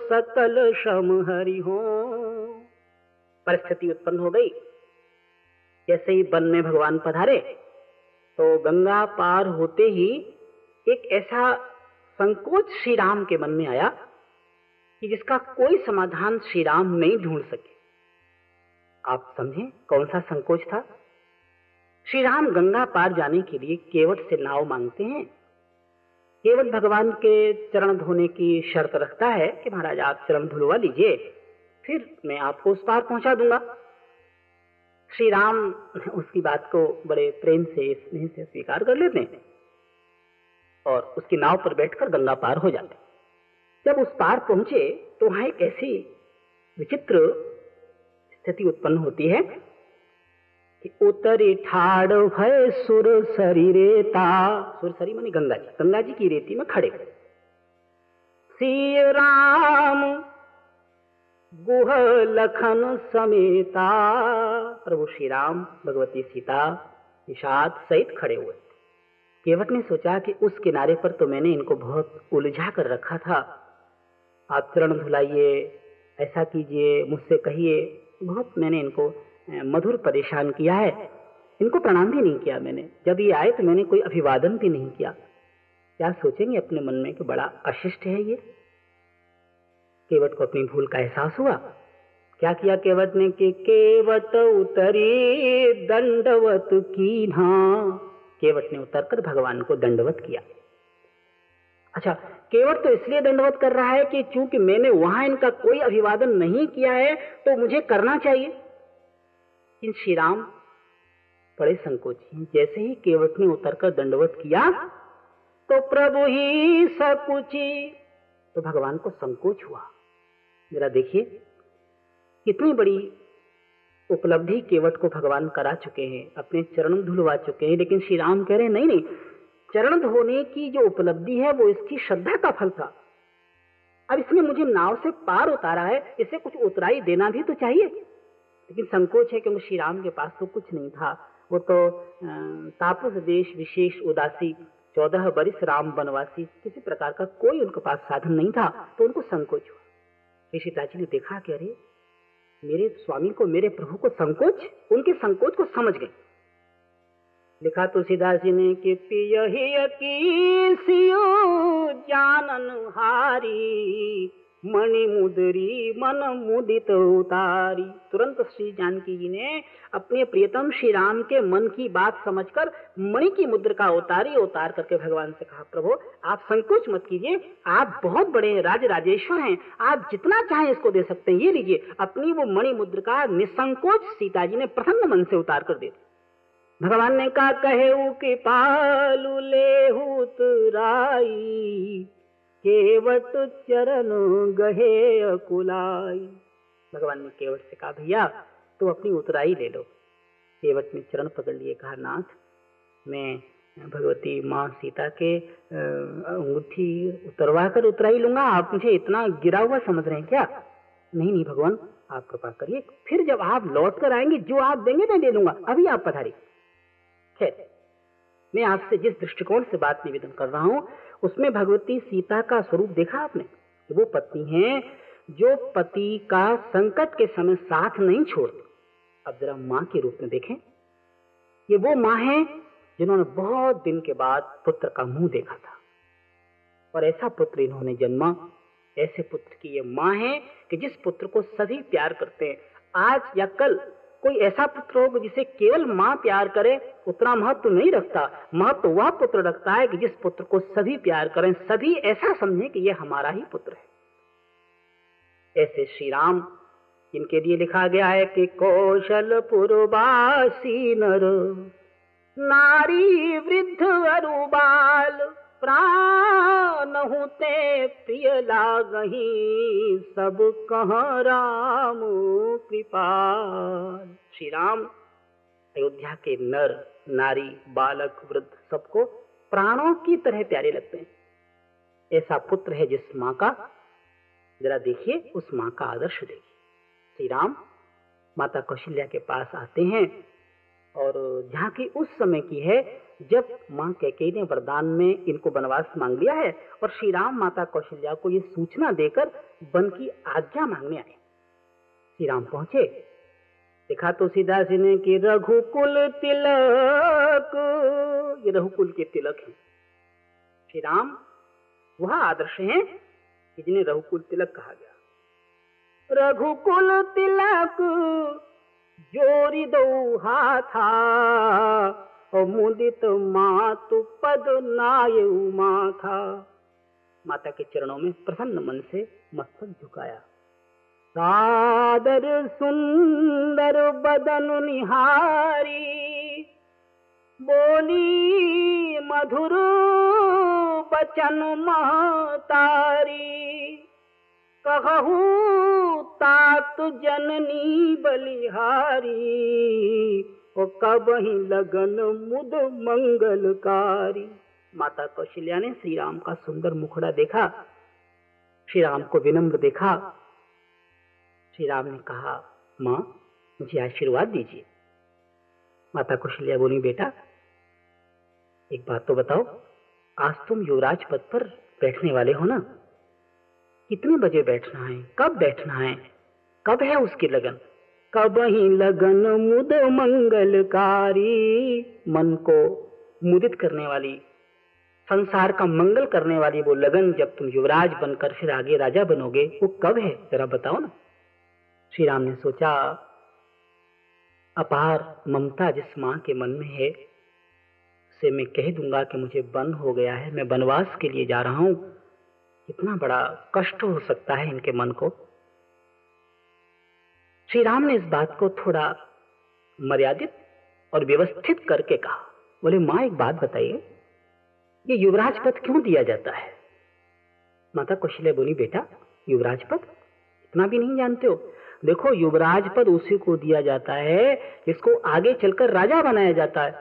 सकल श्रम हरि हो। परिस्थिति उत्पन्न हो गई। जैसे ही वन में भगवान पधारे तो गंगा पार होते ही एक ऐसा संकोच श्री राम के मन में आया कि जिसका कोई समाधान श्री राम नहीं ढूंढ सके। आप समझे कौन सा संकोच था? श्री राम गंगा पार जाने के लिए केवट से नाव मांगते हैं। केवट भगवान के चरण धोने की शर्त रखता है कि महाराज, आप चरण धुलवा लीजिए, फिर मैं आपको उस पार पहुँचा दूँगा। श्री राम उसकी बात को बड़े प्रेम से, स्नेह से स्वीकार कर लेते हैं और उसकी नाव पर बैठकर गंगा पार हो जाते जब उस पार पहुँचे तो वहाँ एक ऐसी विचित्र स्थिति उत्पन्न होती है उतरी ठाड़ भय सुर सरी रेता। सुर सरी मानी गंगा जी गंगा जी की रेती में खड़े सी राम, गुह लखन समेता। प्रभु श्री राम, भगवती सीता, निषाद सहित खड़े हुए। केवट ने सोचा कि उस किनारे पर तो मैंने इनको बहुत उलझा कर रखा था। आप चरण धुलाइए, ऐसा कीजिए, मुझसे कहिए। बहुत मैंने इनको मधुर परेशान किया है। इनको प्रणाम भी नहीं किया मैंने। जब ये आए तो मैंने कोई अभिवादन भी नहीं किया। क्या सोचेंगे अपने मन में कि बड़ा अशिष्ट है ये? केवट को अपनी भूल का एहसास हुआ। क्या किया केवट ने कि केवट उतरी दंडवत की ना? केवट ने उतरकर भगवान को दंडवत किया। अच्छा केवट तो इसलिए दंडवत कर रहा है कि चूँकि मैंने वहाँ इनका कोई अभिवादन नहीं किया है तो मुझे करना चाहिए। इन श्री राम बड़े संकोची जैसे ही केवट ने उतरकर दंडवत किया तो प्रभु ही सकुची तो भगवान को संकोच हुआ। जरा देखिए, कितनी बड़ी उपलब्धि केवट को भगवान करा चुके हैं। अपने चरण धुलवा चुके हैं। लेकिन श्री राम कह रहे नहीं नहीं, चरण धोने की जो उपलब्धि है, वो इसकी श्रद्धा का फल था। अब इसने मुझे नाव से पार उतारा है। इसे कुछ उतराई देना भी तो चाहिए। लेकिन संकोच है क्योंकि श्री राम के पास तो कुछ नहीं था। वो तो तापस देश विशेष उदासी, चौदह बरिस राम बनवासी किसी प्रकार का कोई उनके पास साधन नहीं था तो उनको संकोच हुआ। ऋषिताजी ने देखा कि अरे, मेरे स्वामी को, मेरे प्रभु को संकोच? उनके संकोच को समझ गए। लिखा तुलसीदास जी ने कि पिय जानन हारी मणि मुदरी मन मुदित उतारी। तुरंत श्री जानकी जी ने अपने प्रियतम श्री राम के मन की बात समझकर मणि की मुद्रिका उतारी, उतार करके भगवान से कहा, प्रभु, आप संकोच मत कीजिए। आप बहुत बड़े राज राजेश्वर हैं। आप जितना चाहें इसको दे सकते हैं। ये लीजिए। अपनी वो मणि मुद्रिका निसंकोच सीता जी ने प्रसन्न मन से उतार कर दे भगवान ने कहा, कहे पालू ले तुराई केवट चरण गहे अकुलाई। भगवान ने केवट से कहा, भैया तो अपनी उतराई ले लो। केवट ने चरण पकड़ लिए, कहा, नाथ, मैं भगवती माँ सीता के अंगूठी उतरवा कर उतराई लूँगा। आप मुझे इतना गिरा हुआ समझ रहे हैं क्या? नहीं नहीं भगवान, आप कृपा करिए। फिर जब आप लौट कर आएँगे, जो आप देंगे, मैं दे दूँगा। अभी आप पधारिए। खैर, मैं आपसे जिस दृष्टिकोण से बात निवेदन कर रहा हूँ उसमें भगवती सीता का स्वरूप देखा आपने? वो पत्नी है जो पति का संकट के समय साथ नहीं छोड़ती। अब जरा माँ के रूप में देखें। ये वो माँ है जिन्होंने बहुत दिन के बाद पुत्र का मुँह देखा था। और ऐसा पुत्र इन्होंने जन्मा। ऐसे पुत्र की ये माँ है कि जिस पुत्र को सभी प्यार करते हैं, आज या कल। कोई ऐसा पुत्र हो जिसे केवल माँ प्यार करे, उतना महत्व नहीं रखता। महत्व वह पुत्र रखता है कि जिस पुत्र को सभी प्यार करें, सभी ऐसा समझें कि यह हमारा ही पुत्र है। ऐसे श्री राम इनके लिए लिखा गया है कि कौशल पुरवासी नर, नारी वृद्ध अरुबाल प्राण होते प्रिय लागही, सब कह राम कृपाल श्री राम, अयोध्या के नर, नारी, बालक, वृद्ध, सबको प्राणों की तरह प्यारे लगते हैं। ऐसा पुत्र है जिस माँ का, जरा देखिए, उस माँ का आदर्श देखिए। श्री राम, माता कौशल्या के पास आते हैं और जहाँ की उस समय की है जब माँ कैके ने वरदान में इनको वनवास मांग लिया है और श्री राम माता कौशल्या को ये सूचना देकर वन की आज्ञा मांगने आए। श्री राम पहुँचे। देखा तो सीधा ने कि रघुकुल तिलक, ये रघुकुल के तिलक हैं। श्री राम, वह आदर्श हैं कि जिन्हें रघुकुल तिलक कहा गया। रघुकुल तिलक, जोरी दो हाथा मुदित मातु पद नाय माथा माता के चरणों में प्रसन्न मन से मस्तक झुकाया। सादर सुंदर बदन निहारी, बोली मधुर बचन महतारी कहू तात जननी बलिहारी ओ कब ही लगन मुद मंगलकारी। माता कौशल्या ने श्री राम का सुंदर मुखड़ा देखा। श्री राम को विनम्र देखा। श्री राम ने कहा, माँ, मुझे आशीर्वाद दीजिए। माता कौशल्या बोली, बेटा, एक बात तो बताओ, आज तुम युवराज पद पर बैठने वाले हो ना? कितने बजे बैठना है? कब बैठना है? कब है उसकी लगन? कब ही लगन मुद मंगलकारी। मन को मुदित करने वाली, संसार का मंगल करने वाली वो लगन जब तुम युवराज बनकर फिर आगे राजा बनोगे, वो कब है? जरा बताओ ना। श्री राम ने सोचा, अपार ममता जिस माँ के मन में है से मैं कह दूँगा कि मुझे बन हो गया है। मैं वनवास के लिए जा रहा हूँ। कितना बड़ा कष्ट हो सकता है इनके मन को। श्री राम ने इस बात को थोड़ा मर्यादित और व्यवस्थित करके कहा। बोले, माँ, एक बात बताइए। ये युवराज पद क्यों दिया जाता है? माता कौशल्या बोली, बेटा, युवराज पद? इतना भी नहीं जानते हो? देखो, युवराज पद उसी को दिया जाता है जिसको आगे चलकर राजा बनाया जाता है।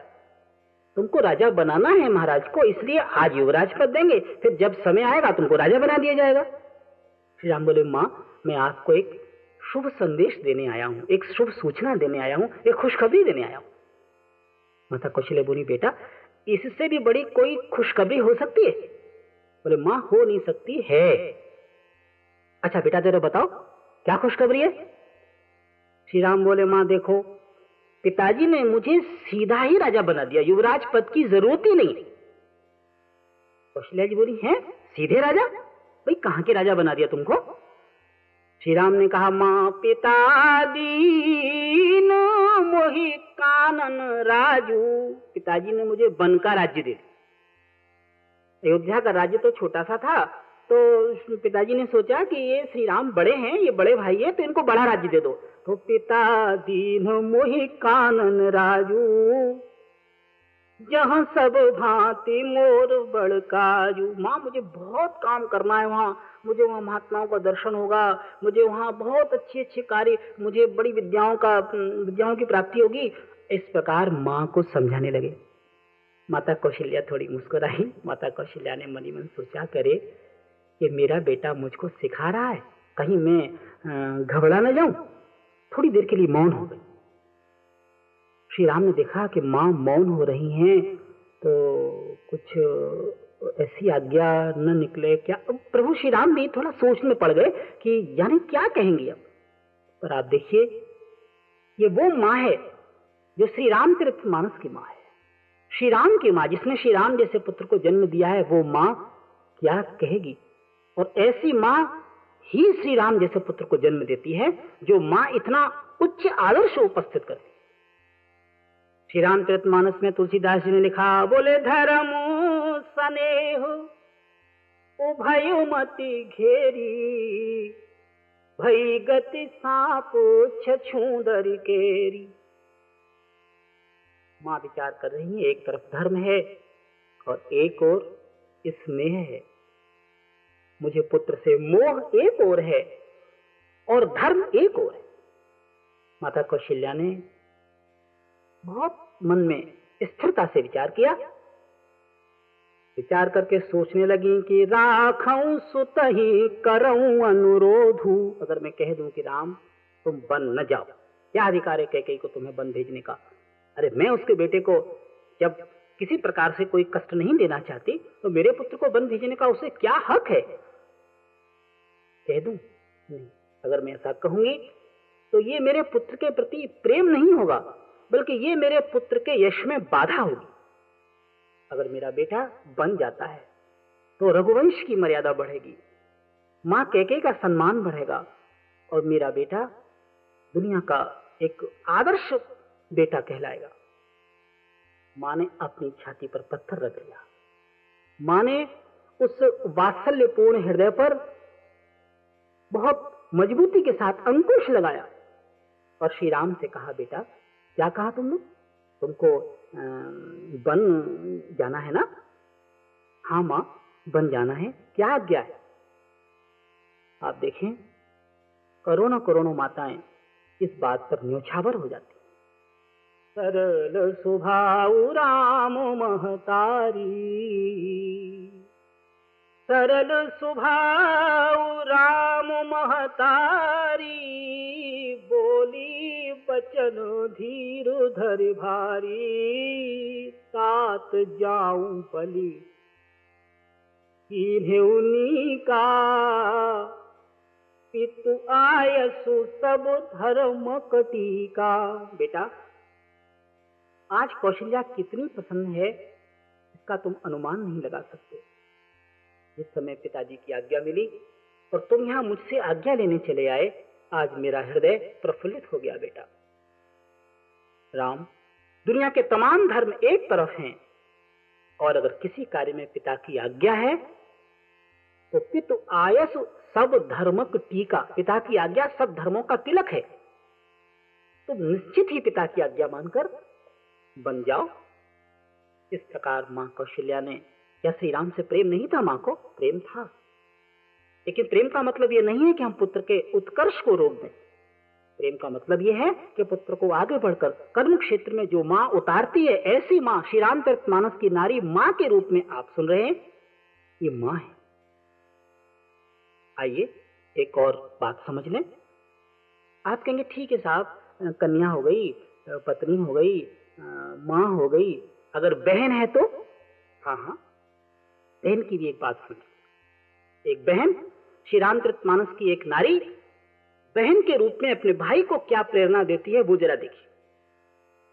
तुमको राजा बनाना है महाराज को, इसलिए आज युवराज पद देंगे। फिर जब समय आएगा, तुमको राजा बना दिया जाएगा। श्री राम बोले, माँ, मैं आपको एक शुभ संदेश देने आया हूँ, एक शुभ सूचना देने आया हूँ, एक खुशखबरी देने आया हूँ। माता कौशल्य बोली, बेटा, इससे भी बड़ी कोई खुशखबरी हो सकती है? बोले, माँ, हो नहीं सकती है। अच्छा बेटा, जरा बताओ, क्या खुशखबरी है? श्री राम बोले, माँ, देखो, पिताजी ने मुझे सीधा ही राजा बना दिया, युवराज पद की ज़रूरत ही नहीं कौशल्या जी बोली, है, सीधे राजा? भाई, कहाँ के राजा बना दिया तुमको? श्री राम ने कहा, माँ पिता दीन मोहि कानन राजू। पिताजी ने मुझे वन का राज्य दे अयोध्या का राज्य तो छोटा सा था तो पिताजी ने सोचा कि ये श्री राम बड़े हैं, ये बड़े भाई है तो इनको बड़ा राज्य दे दो। तो पिता दीन मोहि कानन राजू। जहाँ सब भांति मोर बड़काजू माँ, मुझे बहुत काम करना है वहाँ। मुझे वहाँ महात्माओं का दर्शन होगा। मुझे वहाँ बहुत अच्छे अच्छे कार्य, मुझे बड़ी विद्याओं का विद्याओं की प्राप्ति होगी। इस प्रकार माँ को समझाने लगे। माता कौशल्या थोड़ी मुस्कुराई। माता कौशल्या ने मनी मन सोचा, करे कि मेरा बेटा मुझको सिखा रहा है। कहीं मैं घबरा न जाऊँ। थोड़ी देर के लिए मौन हो गई। श्री राम ने देखा कि माँ मौन हो रही हैं तो कुछ ऐसी आज्ञा न निकले। क्या प्रभु श्री राम भी थोड़ा सोच में पड़ गए कि यानी क्या कहेंगे अब? पर आप देखिए, ये वो माँ है जो श्री राम तीर्थ मानस की माँ है। श्री राम की माँ, जिसने श्री राम जैसे पुत्र को जन्म दिया है, वो माँ क्या कहेगी? और ऐसी माँ ही श्री राम जैसे पुत्र को जन्म देती है, जो माँ इतना उच्च आदर्श उपस्थित करती श्री राम मानस में तुलसीदास जी ने लिखा, बोले, धर्म स्नेह, उभय मति घेरी, भई गति साप छूदर केरी। माँ विचार कर रही है, एक तरफ़ धर्म है और एक और स्नेह है। मुझे पुत्र से मोह एक और है और धर्म एक और है। माता कौशल्या ने बहुत मन में स्थिरता से विचार किया। विचार करके सोचने लगी कि राखऊ, सुत ही करऊ अनुरोधू। अगर मैं कह दूँ कि राम, तुम बन न जाओ। क्या अधिकार है कह को तुम्हें बन भेजने का? अरे मैं उसके बेटे को जब किसी प्रकार से कोई कष्ट नहीं देना चाहती तो मेरे पुत्र को बन भेजने का उसे क्या हक है? कह दूँ, नहीं, अगर मैं ऐसा कहूँगी तो ये मेरे पुत्र के प्रति प्रेम नहीं होगा। बल्कि ये मेरे पुत्र के यश में बाधा होगी। अगर मेरा बेटा बन जाता है तो रघुवंश की मर्यादा बढ़ेगी। माँ कैके का सम्मान बढ़ेगा और मेरा बेटा दुनिया का एक आदर्श बेटा कहलाएगा। माँ ने अपनी छाती पर पत्थर रख लिया माँ ने उस वात्सल्यपूर्ण हृदय पर बहुत मजबूती के साथ अंकुश लगाया और श्री राम से कहा, बेटा क्या कहा तुमने? तुमको बन जाना है ना? हाँ माँ, बन जाना है। क्या आज्ञा है? आप देखें, करोड़ों करोड़ों माताएँ इस बात पर न्योछावर हो जाती। सरल स्वभाव राम महतारी। सरल स्वभाव राम महतारी। बचन धीर धर भारी तात जाऊँ पली। इन्हें का पितु आयसु सब धर्म कटी का बेटा, आज कौशल्या कितनी प्रसन्न है, इसका तुम अनुमान नहीं लगा सकते। जिस समय पिताजी की आज्ञा मिली और तुम यहाँ मुझसे आज्ञा लेने चले आए। आज मेरा हृदय प्रफुल्लित हो गया, बेटा। राम, दुनिया के तमाम धर्म एक तरफ़ हैं। और अगर किसी कार्य में पिता की आज्ञा है तो पितु आयस सब धर्मक टीका, पिता की आज्ञा सब धर्मों का तिलक है। तो निश्चित ही पिता की आज्ञा मानकर बन जाओ। इस प्रकार माँ कौशल्या ने क्या श्री राम से प्रेम नहीं था माँ को, प्रेम था। लेकिन प्रेम का मतलब यह नहीं है कि हम पुत्र के उत्कर्ष को रोक दें। प्रेम का मतलब यह है कि पुत्र को आगे बढ़कर कर्म क्षेत्र में जो माँ उतारती है, ऐसी माँ श्री रामचरित मानस की नारी माँ के रूप में आप सुन रहे हैं, ये माँ है। आइए एक और बात समझ लें। आप कहेंगे, ठीक है साहब, कन्या हो गई, पत्नी हो गई, माँ हो गई, अगर बहन है तो? हाँ हाँ। बहन की भी एक बात सुन एक बहन, श्री रामचरित मानस की एक नारी बहन के रूप में अपने भाई को क्या प्रेरणा देती है, वो जरा देखिए।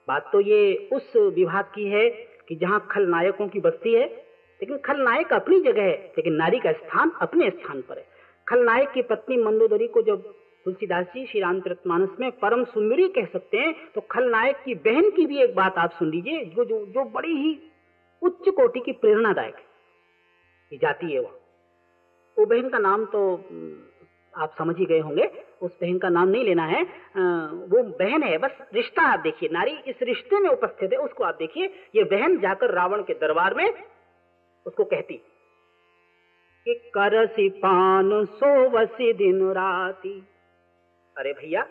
बात तो ये उस विभाग की है कि जहाँ खलनायकों की बस्ती है, लेकिन खलनायक अपनी जगह है, लेकिन नारी का स्थान अपने स्थान पर है। खलनायक की पत्नी मंदोदरी को जब तुलसीदास जी श्री रामचरित मानस में परम सुंदरी कह सकते हैं तो खलनायक की बहन की भी एक बात आप सुन लीजिए, जो जो जो बड़ी ही उच्च कोटि की प्रेरणादायक है। जाती है वह। वो बहन का नाम तो आप समझ ही गए होंगे, उस बहन का नाम नहीं लेना है। वो बहन है, बस रिश्ता आप देखिए। नारी इस रिश्ते में उपस्थित है, उसको आप देखिए। ये बहन जाकर रावण के दरबार में उसको कहती, कि करसी पान सोवसी दिन राती। अरे भैया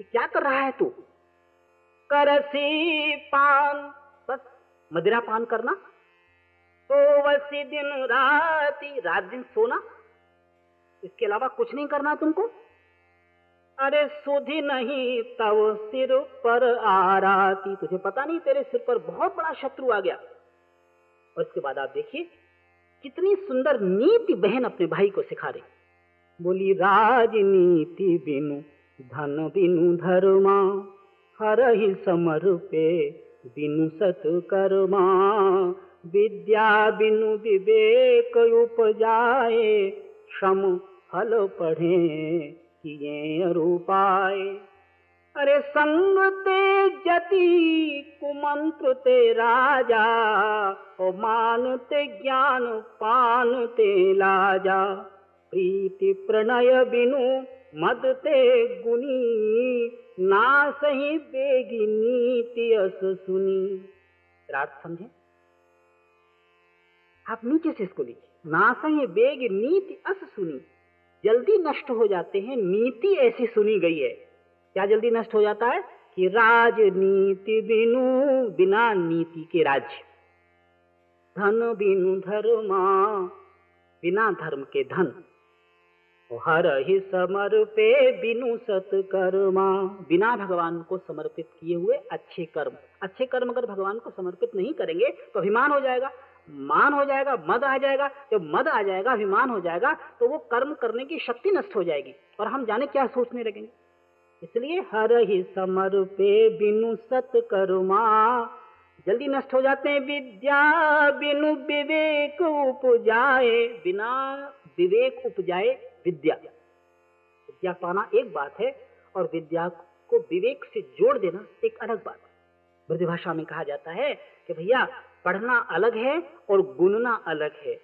क्या कर रहा है तू? करसी पान बस मदिरा पान करना। सोवसी दिन राती, रात दिन सोना। इसके अलावा कुछ नहीं करना तुमको? अरे सुधी नहीं, तब सिर पर आ रहा थी तुझे पता नहीं, तेरे सिर पर बहुत बड़ा शत्रु आ गया। और इसके बाद आप देखिए, कितनी सुंदर नीति बहन अपने भाई को सिखा रही। बोली, राजनीति बिनु, धन बिनु धर्मा, हर ही समर पे बिनु सत कर्मा विद्या बिनु विवेक उपजाए श्रम फल पढ़े, किए रूपाए अरे संग ते जति, कुमंत्र ते राजा, ओ मानते ज्ञान, पान ते लाजा। प्रीति प्रणय बिनु, मद ते गुनी ना सही बेगी नीति अस सुनी। रात समझे? आप नीचे से इसको लिखिए ना सही बेग नीति अस सुनी। जल्दी नष्ट हो जाते हैं। नीति ऐसी सुनी गई है। क्या जल्दी नष्ट हो जाता है? कि राजनीति बिनु, बिना नीति के राज्य। धन बिनु धर्मा, बिना धर्म के धन। हर ही समर्पे बिनु सत कर्मा बिना भगवान को समर्पित किए हुए अच्छे कर्म। अच्छे कर्म अगर भगवान को समर्पित नहीं करेंगे तो अभिमान हो जाएगा। मान हो जाएगा, मद आ जाएगा, जब मद आ जाएगा, अभिमान हो जाएगा तो वो कर्म करने की शक्ति नष्ट हो जाएगी और हम जाने क्या सोचने लगेंगे। इसलिए हर ही समर्पे बिनु सत कर्मा जल्दी नष्ट हो जाते हैं विद्या, बिनु विवेक उपजाए, बिना विवेक उपजाए विद्या। विद्या पाना एक बात है और विद्या को विवेक से जोड़ देना एक अलग बात है। ब्रज भाषा में कहा जाता है कि भैया पढ़ना अलग है और गुनना अलग है।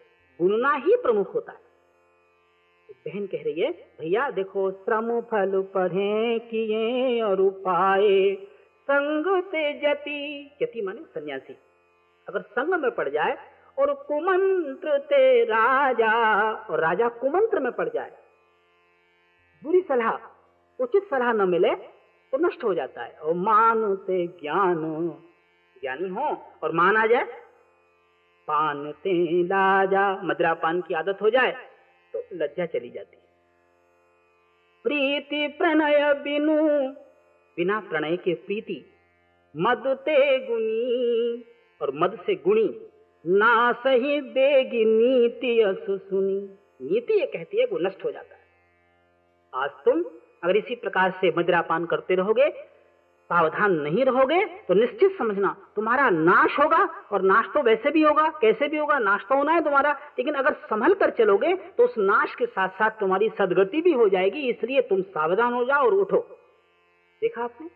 गुनना ही प्रमुख होता है। बहन कह रही है, भैया, देखो, श्रम फल पढ़े, किए और उपाय संग ते जति जति माने सन्यासी। अगर संग में पड़ जाए और कुमंत्र ते राजा, और राजा कुमंत्र में पड़ जाए, बुरी सलाह, उचित सलाह न मिले तो नष्ट हो जाता है। और मानते ज्ञान ज्ञानी हो और मान आ जाए। पान ते लाजा, मदरा पान की आदत हो जाए तो लज्जा चली जाती प्रीति प्रणय बिनु, बिना प्रणय के प्रीति, मद ते गुनी, और मद से गुणी, ना सही देगी नीति अस सुनी। नीति ये कहती है, वो नष्ट हो जाता है। आज तुम अगर इसी प्रकार से मदिरापान करते रहोगे सावधान नहीं रहोगे तो निश्चित समझना, तुम्हारा नाश होगा, और नाश तो वैसे भी होगा, कैसे भी होगा, नाश तो होना है तुम्हारा, लेकिन अगर संभल कर चलोगे तो उस नाश के साथ साथ तुम्हारी सदगति भी हो जाएगी, इसलिए तुम सावधान हो जाओ और उठो। देखा आपने?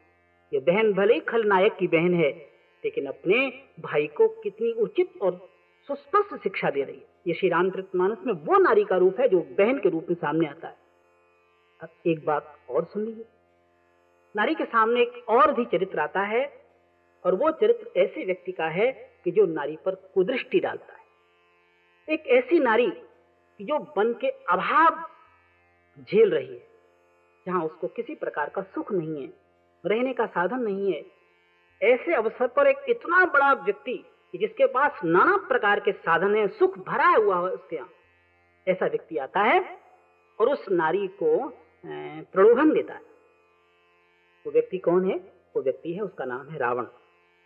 ये बहन भले ही खलनायक की बहन है, लेकिन अपने भाई को कितनी उचित और सुस्पष्ट शिक्षा दे रही है। ये श्री रामचरित मानस में वो नारी का रूप है जो बहन के रूप में सामने आता है। अब एक बात और सुन लीजिए। नारी के सामने एक और भी चरित्र आता है और वो चरित्र ऐसे व्यक्ति का है कि जो नारी पर कुदृष्टि डालता है। एक ऐसी नारी कि जो बन के अभाव झेल रही है, जहाँ उसको किसी प्रकार का सुख नहीं है, रहने का साधन नहीं है। ऐसे अवसर पर एक इतना बड़ा व्यक्ति जिसके पास नाना प्रकार के साधन है, सुख भरा हुआ है उसके यहाँ, ऐसा व्यक्ति आता है और उस नारी को प्रलोभन देता है। वो व्यक्ति कौन है? वो व्यक्ति है उसका नाम है रावण।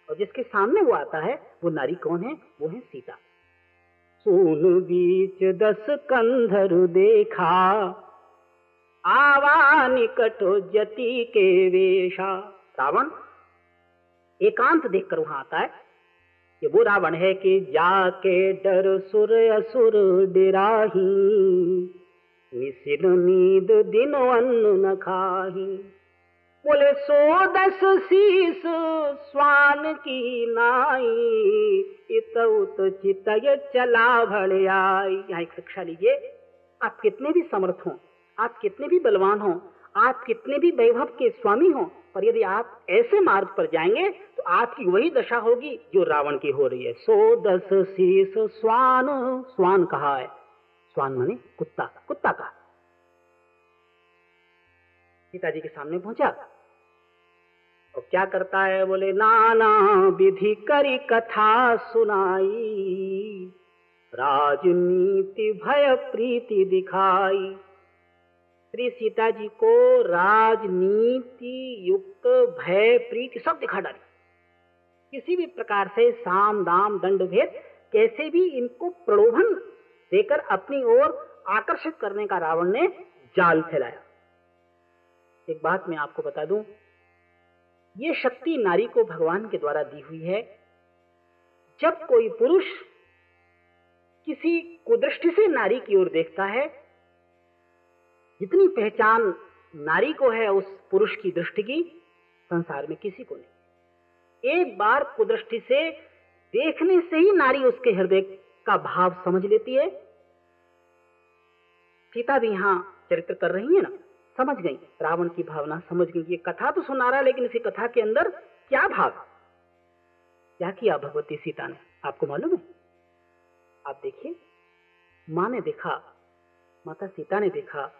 और जिसके सामने वो आता है वो नारी कौन है? वो है सीता। सुन बीच दस कंधर देखा आवा निकट जति के वेशा। रावण? एकांत देखकर वहाँ आता है। ये वो रावण है कि जाके डर सुर असुर डिराही निसिल नींद दिन अन्न न खाही। बोले, सो दस शीस स्वान की नाई, इत उत चित चला भड़े आई। यहाँ एक शिक्षा लीजिए, आप कितने भी समर्थ हो, आप कितने भी बलवान हो, आप कितने भी वैभव के स्वामी हो, पर यदि आप ऐसे मार्ग पर जाएँगे तो आपकी वही दशा होगी जो रावण की हो रही है। सो दस शीस स्वान स्वान कहा है? स्वान माने कुत्ता कुत्ता का पिताजी के सामने पहुँचा। और क्या करता है बोले, नाना विधि करी कथा सुनाई, राजनीति भय प्रीति दिखाई। श्री सीता जी को राजनीति, युक्त, भय, प्रीति सब दिखा डाली। किसी भी प्रकार से साम, दाम, दंड भेद, कैसे भी इनको प्रलोभन देकर अपनी ओर आकर्षित करने का रावण ने जाल फैलाया। एक बात मैं आपको बता दूँ ये शक्ति नारी को भगवान के द्वारा दी हुई है। जब कोई पुरुष किसी कुदृष्टि से नारी की ओर देखता है, जितनी पहचान नारी को है उस पुरुष की दृष्टि की, संसार में किसी को नहीं। एक बार कुदृष्टि से देखने से ही नारी उसके हृदय का भाव समझ लेती है। सीता भी यहाँ चरित्र कर रही है ना। समझ गई। रावण की भावना समझ गई। ये कथा तो सुना रहा है लेकिन इसी कथा के अंदर क्या भाव क्या किया भगवती सीता ने? आपको मालूम है? आप देखिए। माँ ने देखा, माता सीता ने देखा,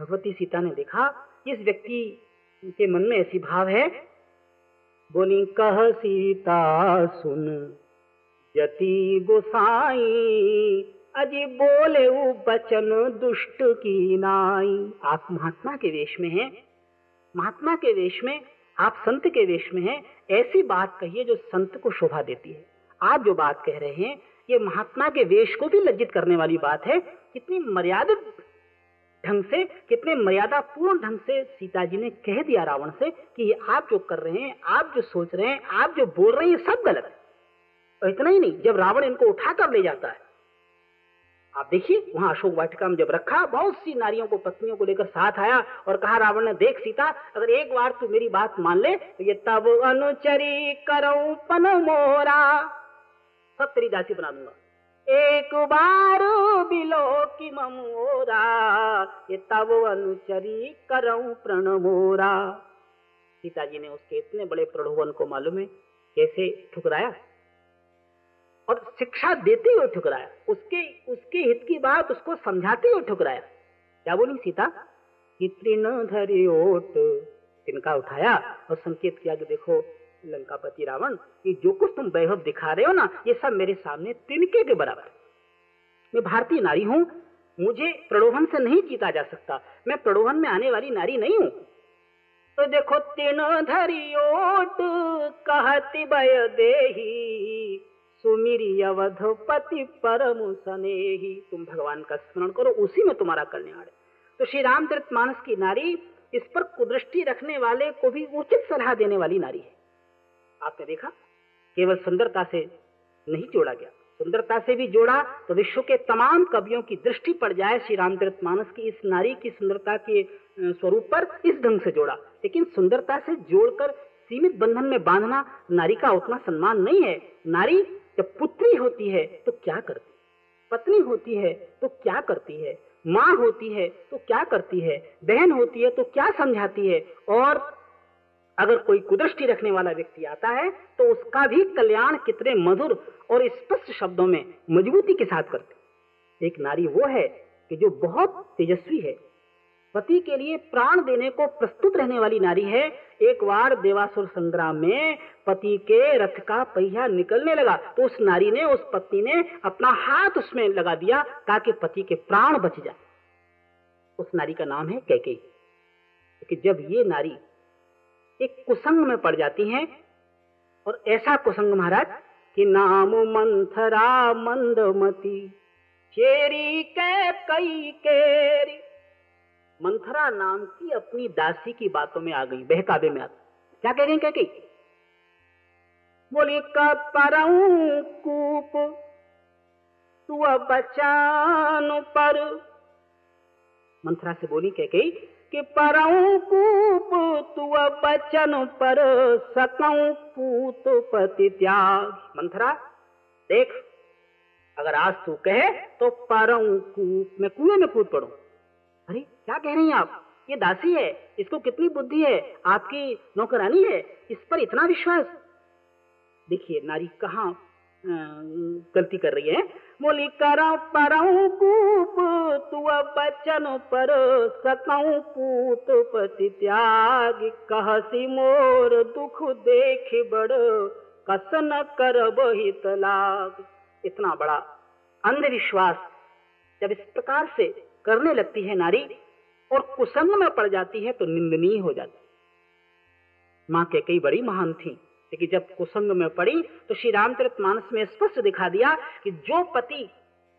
भगवती सीता ने देखा, इस व्यक्ति के मन में ऐसी भाव है, बोली, कह सीता सुन जति गोसाई अजी बोले वो बचन दुष्ट की नाई। आप महात्मा के वेश में हैं। महात्मा के वेश में, आप संत के वेश में हैं। ऐसी बात कहिए जो संत को शोभा देती है। आप जो बात कह रहे हैं, ये महात्मा के वेश को भी लज्जित करने वाली बात है। कितनी मर्यादित ढंग से, कितने मर्यादा पूर्ण ढंग से सीता जी ने कह दिया रावण से कि ये आप जो कर रहे हैं, आप जो सोच रहे हैं, आप जो बोल रहे हैं, ये सब गलत है। और इतना ही नहीं, जब रावण इनको उठा कर ले जाता है आप देखिए, वहाँ अशोक वाटिका में जब रखा, बहुत सी नारियों को, पत्नियों को लेकर साथ आया और कहा, रावण ने, देख सीता, अगर एक बार तू मेरी बात मान ले तो ये तब अनुचरी करो पन मोरा। सब तेरी दासी बना दूँगा। एक बार बिलो की ममोरा, ये तब अनुचरी करऊ प्रणमोरा सीताजी ने उसके इतने बड़े प्रलोभन को मालूम है, कैसे ठुकराया। और शिक्षा देते हुए ठुकराया। उसके उसके हित की बात उसको समझाते हुए ठुकराया। क्या बोली सीता? तृण धरी ओट। तिनका उठाया और संकेत किया कि देखो, लंकापति रावण, ये जो कुछ तुम वैभव दिखा रहे हो ना, ये सब मेरे सामने तिनके के बराबर। मैं भारतीय नारी हूँ, मुझे प्रलोभन से नहीं जीता जा सकता। मैं प्रलोभन में आने वाली नारी नहीं हूँ। तो देखो, तीन धरी ओट, कहती बय देही। सुमिरी अवधपति परम सनेही तुम भगवान का स्मरण करो, उसी में तुम्हारा कल्याण है। तो श्री रामचरित मानस की नारी, इस पर कुदृष्टि रखने वाले को भी उचित सलाह देने वाली नारी है। आपने देखा? केवल सुंदरता से नहीं जोड़ा गया। सुंदरता से भी जोड़ा तो विश्व के तमाम कवियों की दृष्टि पड़ जाए, श्री रामचरित मानस की इस नारी की सुंदरता के स्वरूप पर इस ढंग से जोड़ा। लेकिन सुंदरता से जोड़कर सीमित बंधन में बांधना, नारी का उतना सम्मान नहीं है। नारी जब पुत्री होती है तो क्या करती? पत्नी होती है तो क्या करती है? माँ होती है तो क्या करती है? बहन होती है तो क्या समझाती है? और अगर कोई कुदृष्टि रखने वाला व्यक्ति आता है तो उसका भी कल्याण कितने मधुर और स्पष्ट शब्दों में मजबूती के साथ करते। एक नारी वो है कि जो बहुत तेजस्वी है। पति के लिए प्राण देने को प्रस्तुत रहने वाली नारी है एक बार देवासुर संग्राम में पति के रथ का पहिया निकलने लगा तो उस नारी ने, उस पत्नी ने अपना हाथ उसमें लगा दिया ताकि पति के प्राण बच जाए। उस नारी का नाम है कैके कि जब ये नारी एक कुसंग में पड़ जाती हैं, और ऐसा कुसंग महाराज कि नाम मंथरा मंदमती, चेरी के कई केरी मंथरा नाम की अपनी दासी की बातों में आ गई, बहकावे में आ गई। क्या कह गई कही बोली कूप तू बचान पर। मंथरा से बोली कह? गई कि परऊ कूप तू बचन पर सकऊ पूत पति त्याग। मंथरा, देख, अगर आज तू कहे तो परऊ कूप मैं कुएँ में कूद पड़ू। अरे, क्या कह रही हैं आप? ये दासी है, इसको कितनी बुद्धि है, आपकी नौकरानी है, इस पर इतना विश्वास। देखिए, नारी कहाँ गलती कर रही है? बोली, करा बचन पर सकऊ पूत, पति त्याग, कहसी मोर, दुख देख बड़, कसन कर बहित लाग। इतना बड़ा अंधविश्वास जब इस प्रकार से करने लगती है नारी और कुसंग में पड़ जाती है तो निंदनीय हो जाती माँ के कई बड़ी महान थी, लेकिन जब कुसंग में पड़ी तो श्री रामचरित मानस में स्पष्ट दिखा दिया कि जो पति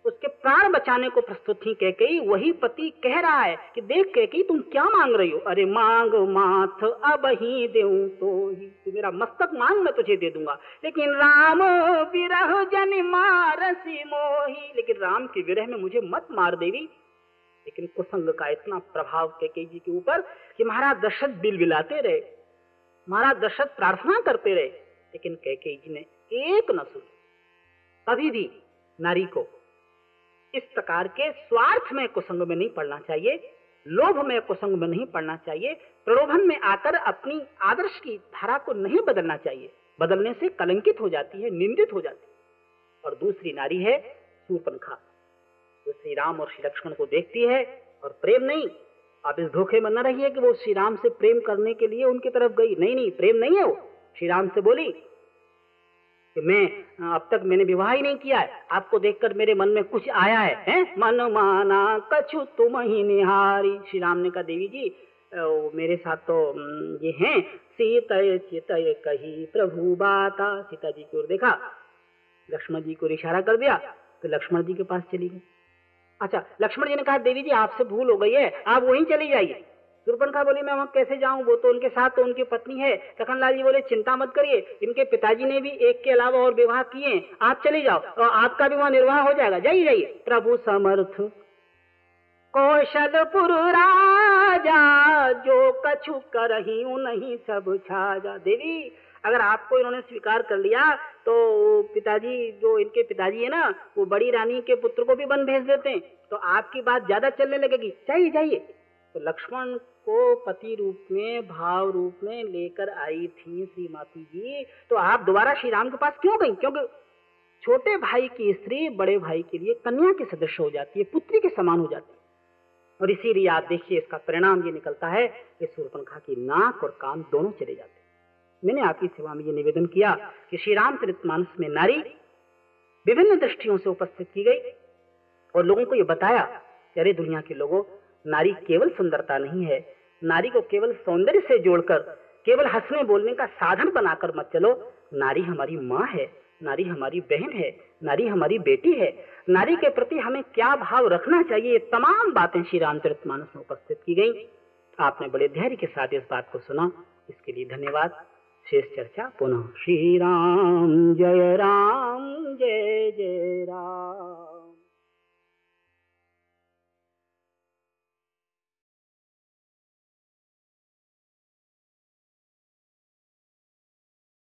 उसके प्राण बचाने को प्रस्तुत थी, कह कही वही पति कह रहा है कि देख, कह कही तुम क्या मांग रही हो? अरे मांग माथ अब ही दे तो ही। तू मेरा मस्तक मांग, मैं तुझे दे दूँगा। लेकिन राम विरह जन मारसी मोही। लेकिन राम के विरह में मुझे मत मार देवी। लेकिन कुसंग का इतना प्रभाव कैके जी के ऊपर कि महाराज दशरथ बिल बिलाते रहे। महाराज दशरथ प्रार्थना करते रहे, लेकिन कैके जी ने एक न सुनी। कभी भी नारी को इस प्रकार के स्वार्थ में कुसंग में नहीं पड़ना चाहिए, लोभ में कुसंग में नहीं पड़ना चाहिए, प्रलोभन में आकर अपनी आदर्श की धारा को नहीं बदलना चाहिए। बदलने से कलंकित हो जाती है, निंदित हो जाती है। और दूसरी नारी है सूर्पनखा जो श्री राम और श्री लक्ष्मण को देखती है और प्रेम नहीं आप इस धोखे में न रहिए कि वो श्री राम से प्रेम करने के लिए उनकी तरफ़ गई। नहीं नहीं प्रेम नहीं है वो। श्री राम से बोली कि मैं अब तक मैंने विवाह ही नहीं किया है। आपको देखकर मेरे मन में कुछ आया है, है? मन माना कछु तुम ही निहारी। श्री राम ने कहा देवी जी मेरे साथ तो ये हैं। सीता चित कही प्रभु बाता। सीता जी की ओर देखा लक्ष्मण जी को इशारा कर दिया तो लक्ष्मण जी के पास चली गई। अच्छा लक्ष्मण जी ने कहा, देवी जी, आपसे भूल हो गई है, आप वहीं चली जाइए। सुरपनखा बोली, मैं वहाँ कैसे जाऊँ? वो तो उनके साथ तो उनकी पत्नी है। लखनलाल जी बोले, चिंता मत करिए, इनके पिताजी ने भी एक के अलावा और विवाह किए आप चले जाओ, और आपका भी वहाँ निर्वाह हो जाएगा। जाइए जाइए। प्रभु समर्थ। कौशलपुर राजा, जो कछु कर ही नहीं सब छाजा। देवी अगर आपको इन्होंने स्वीकार कर लिया तो पिताजी जो इनके पिताजी है ना, वो बड़ी रानी के पुत्र को भी बन भेज देते हैं। तो आपकी बात ज़्यादा चलने लगेगी। चाहिए जाइए। तो लक्ष्मण को पति रूप में, भाव रूप में लेकर आई थी श्री माती जी। तो आप दोबारा श्री राम के पास क्यों गई? क्योंकि छोटे भाई की स्त्री बड़े भाई के लिए कन्या के सदस्य हो जाती है, पुत्री के समान हो जाती है। और इसीलिए आप देखिए, इसका परिणाम ये निकलता है कि सूर्पनखा की नाक और कान दोनों चले जाते मैंने आपकी सेवा में ये निवेदन किया कि श्री रामचरित मानस में नारी विभिन्न दृष्टियों से उपस्थित की गई और लोगों को ये बताया कि अरे दुनिया के लोगों, नारी केवल सुंदरता नहीं है। नारी को केवल सौंदर्य से जोड़कर, केवल हंसने बोलने का साधन बनाकर मत चलो। नारी हमारी माँ है, नारी हमारी बहन है, नारी हमारी बेटी है। नारी के प्रति हमें क्या भाव रखना चाहिए? ये तमाम बातें श्री रामचरित मानस में उपस्थित की गई। आपने बड़े धैर्य के साथ इस बात को सुना। इसके लिए धन्यवाद। शेष चर्चा पुनः। श्री राम जय राम जय जय राम।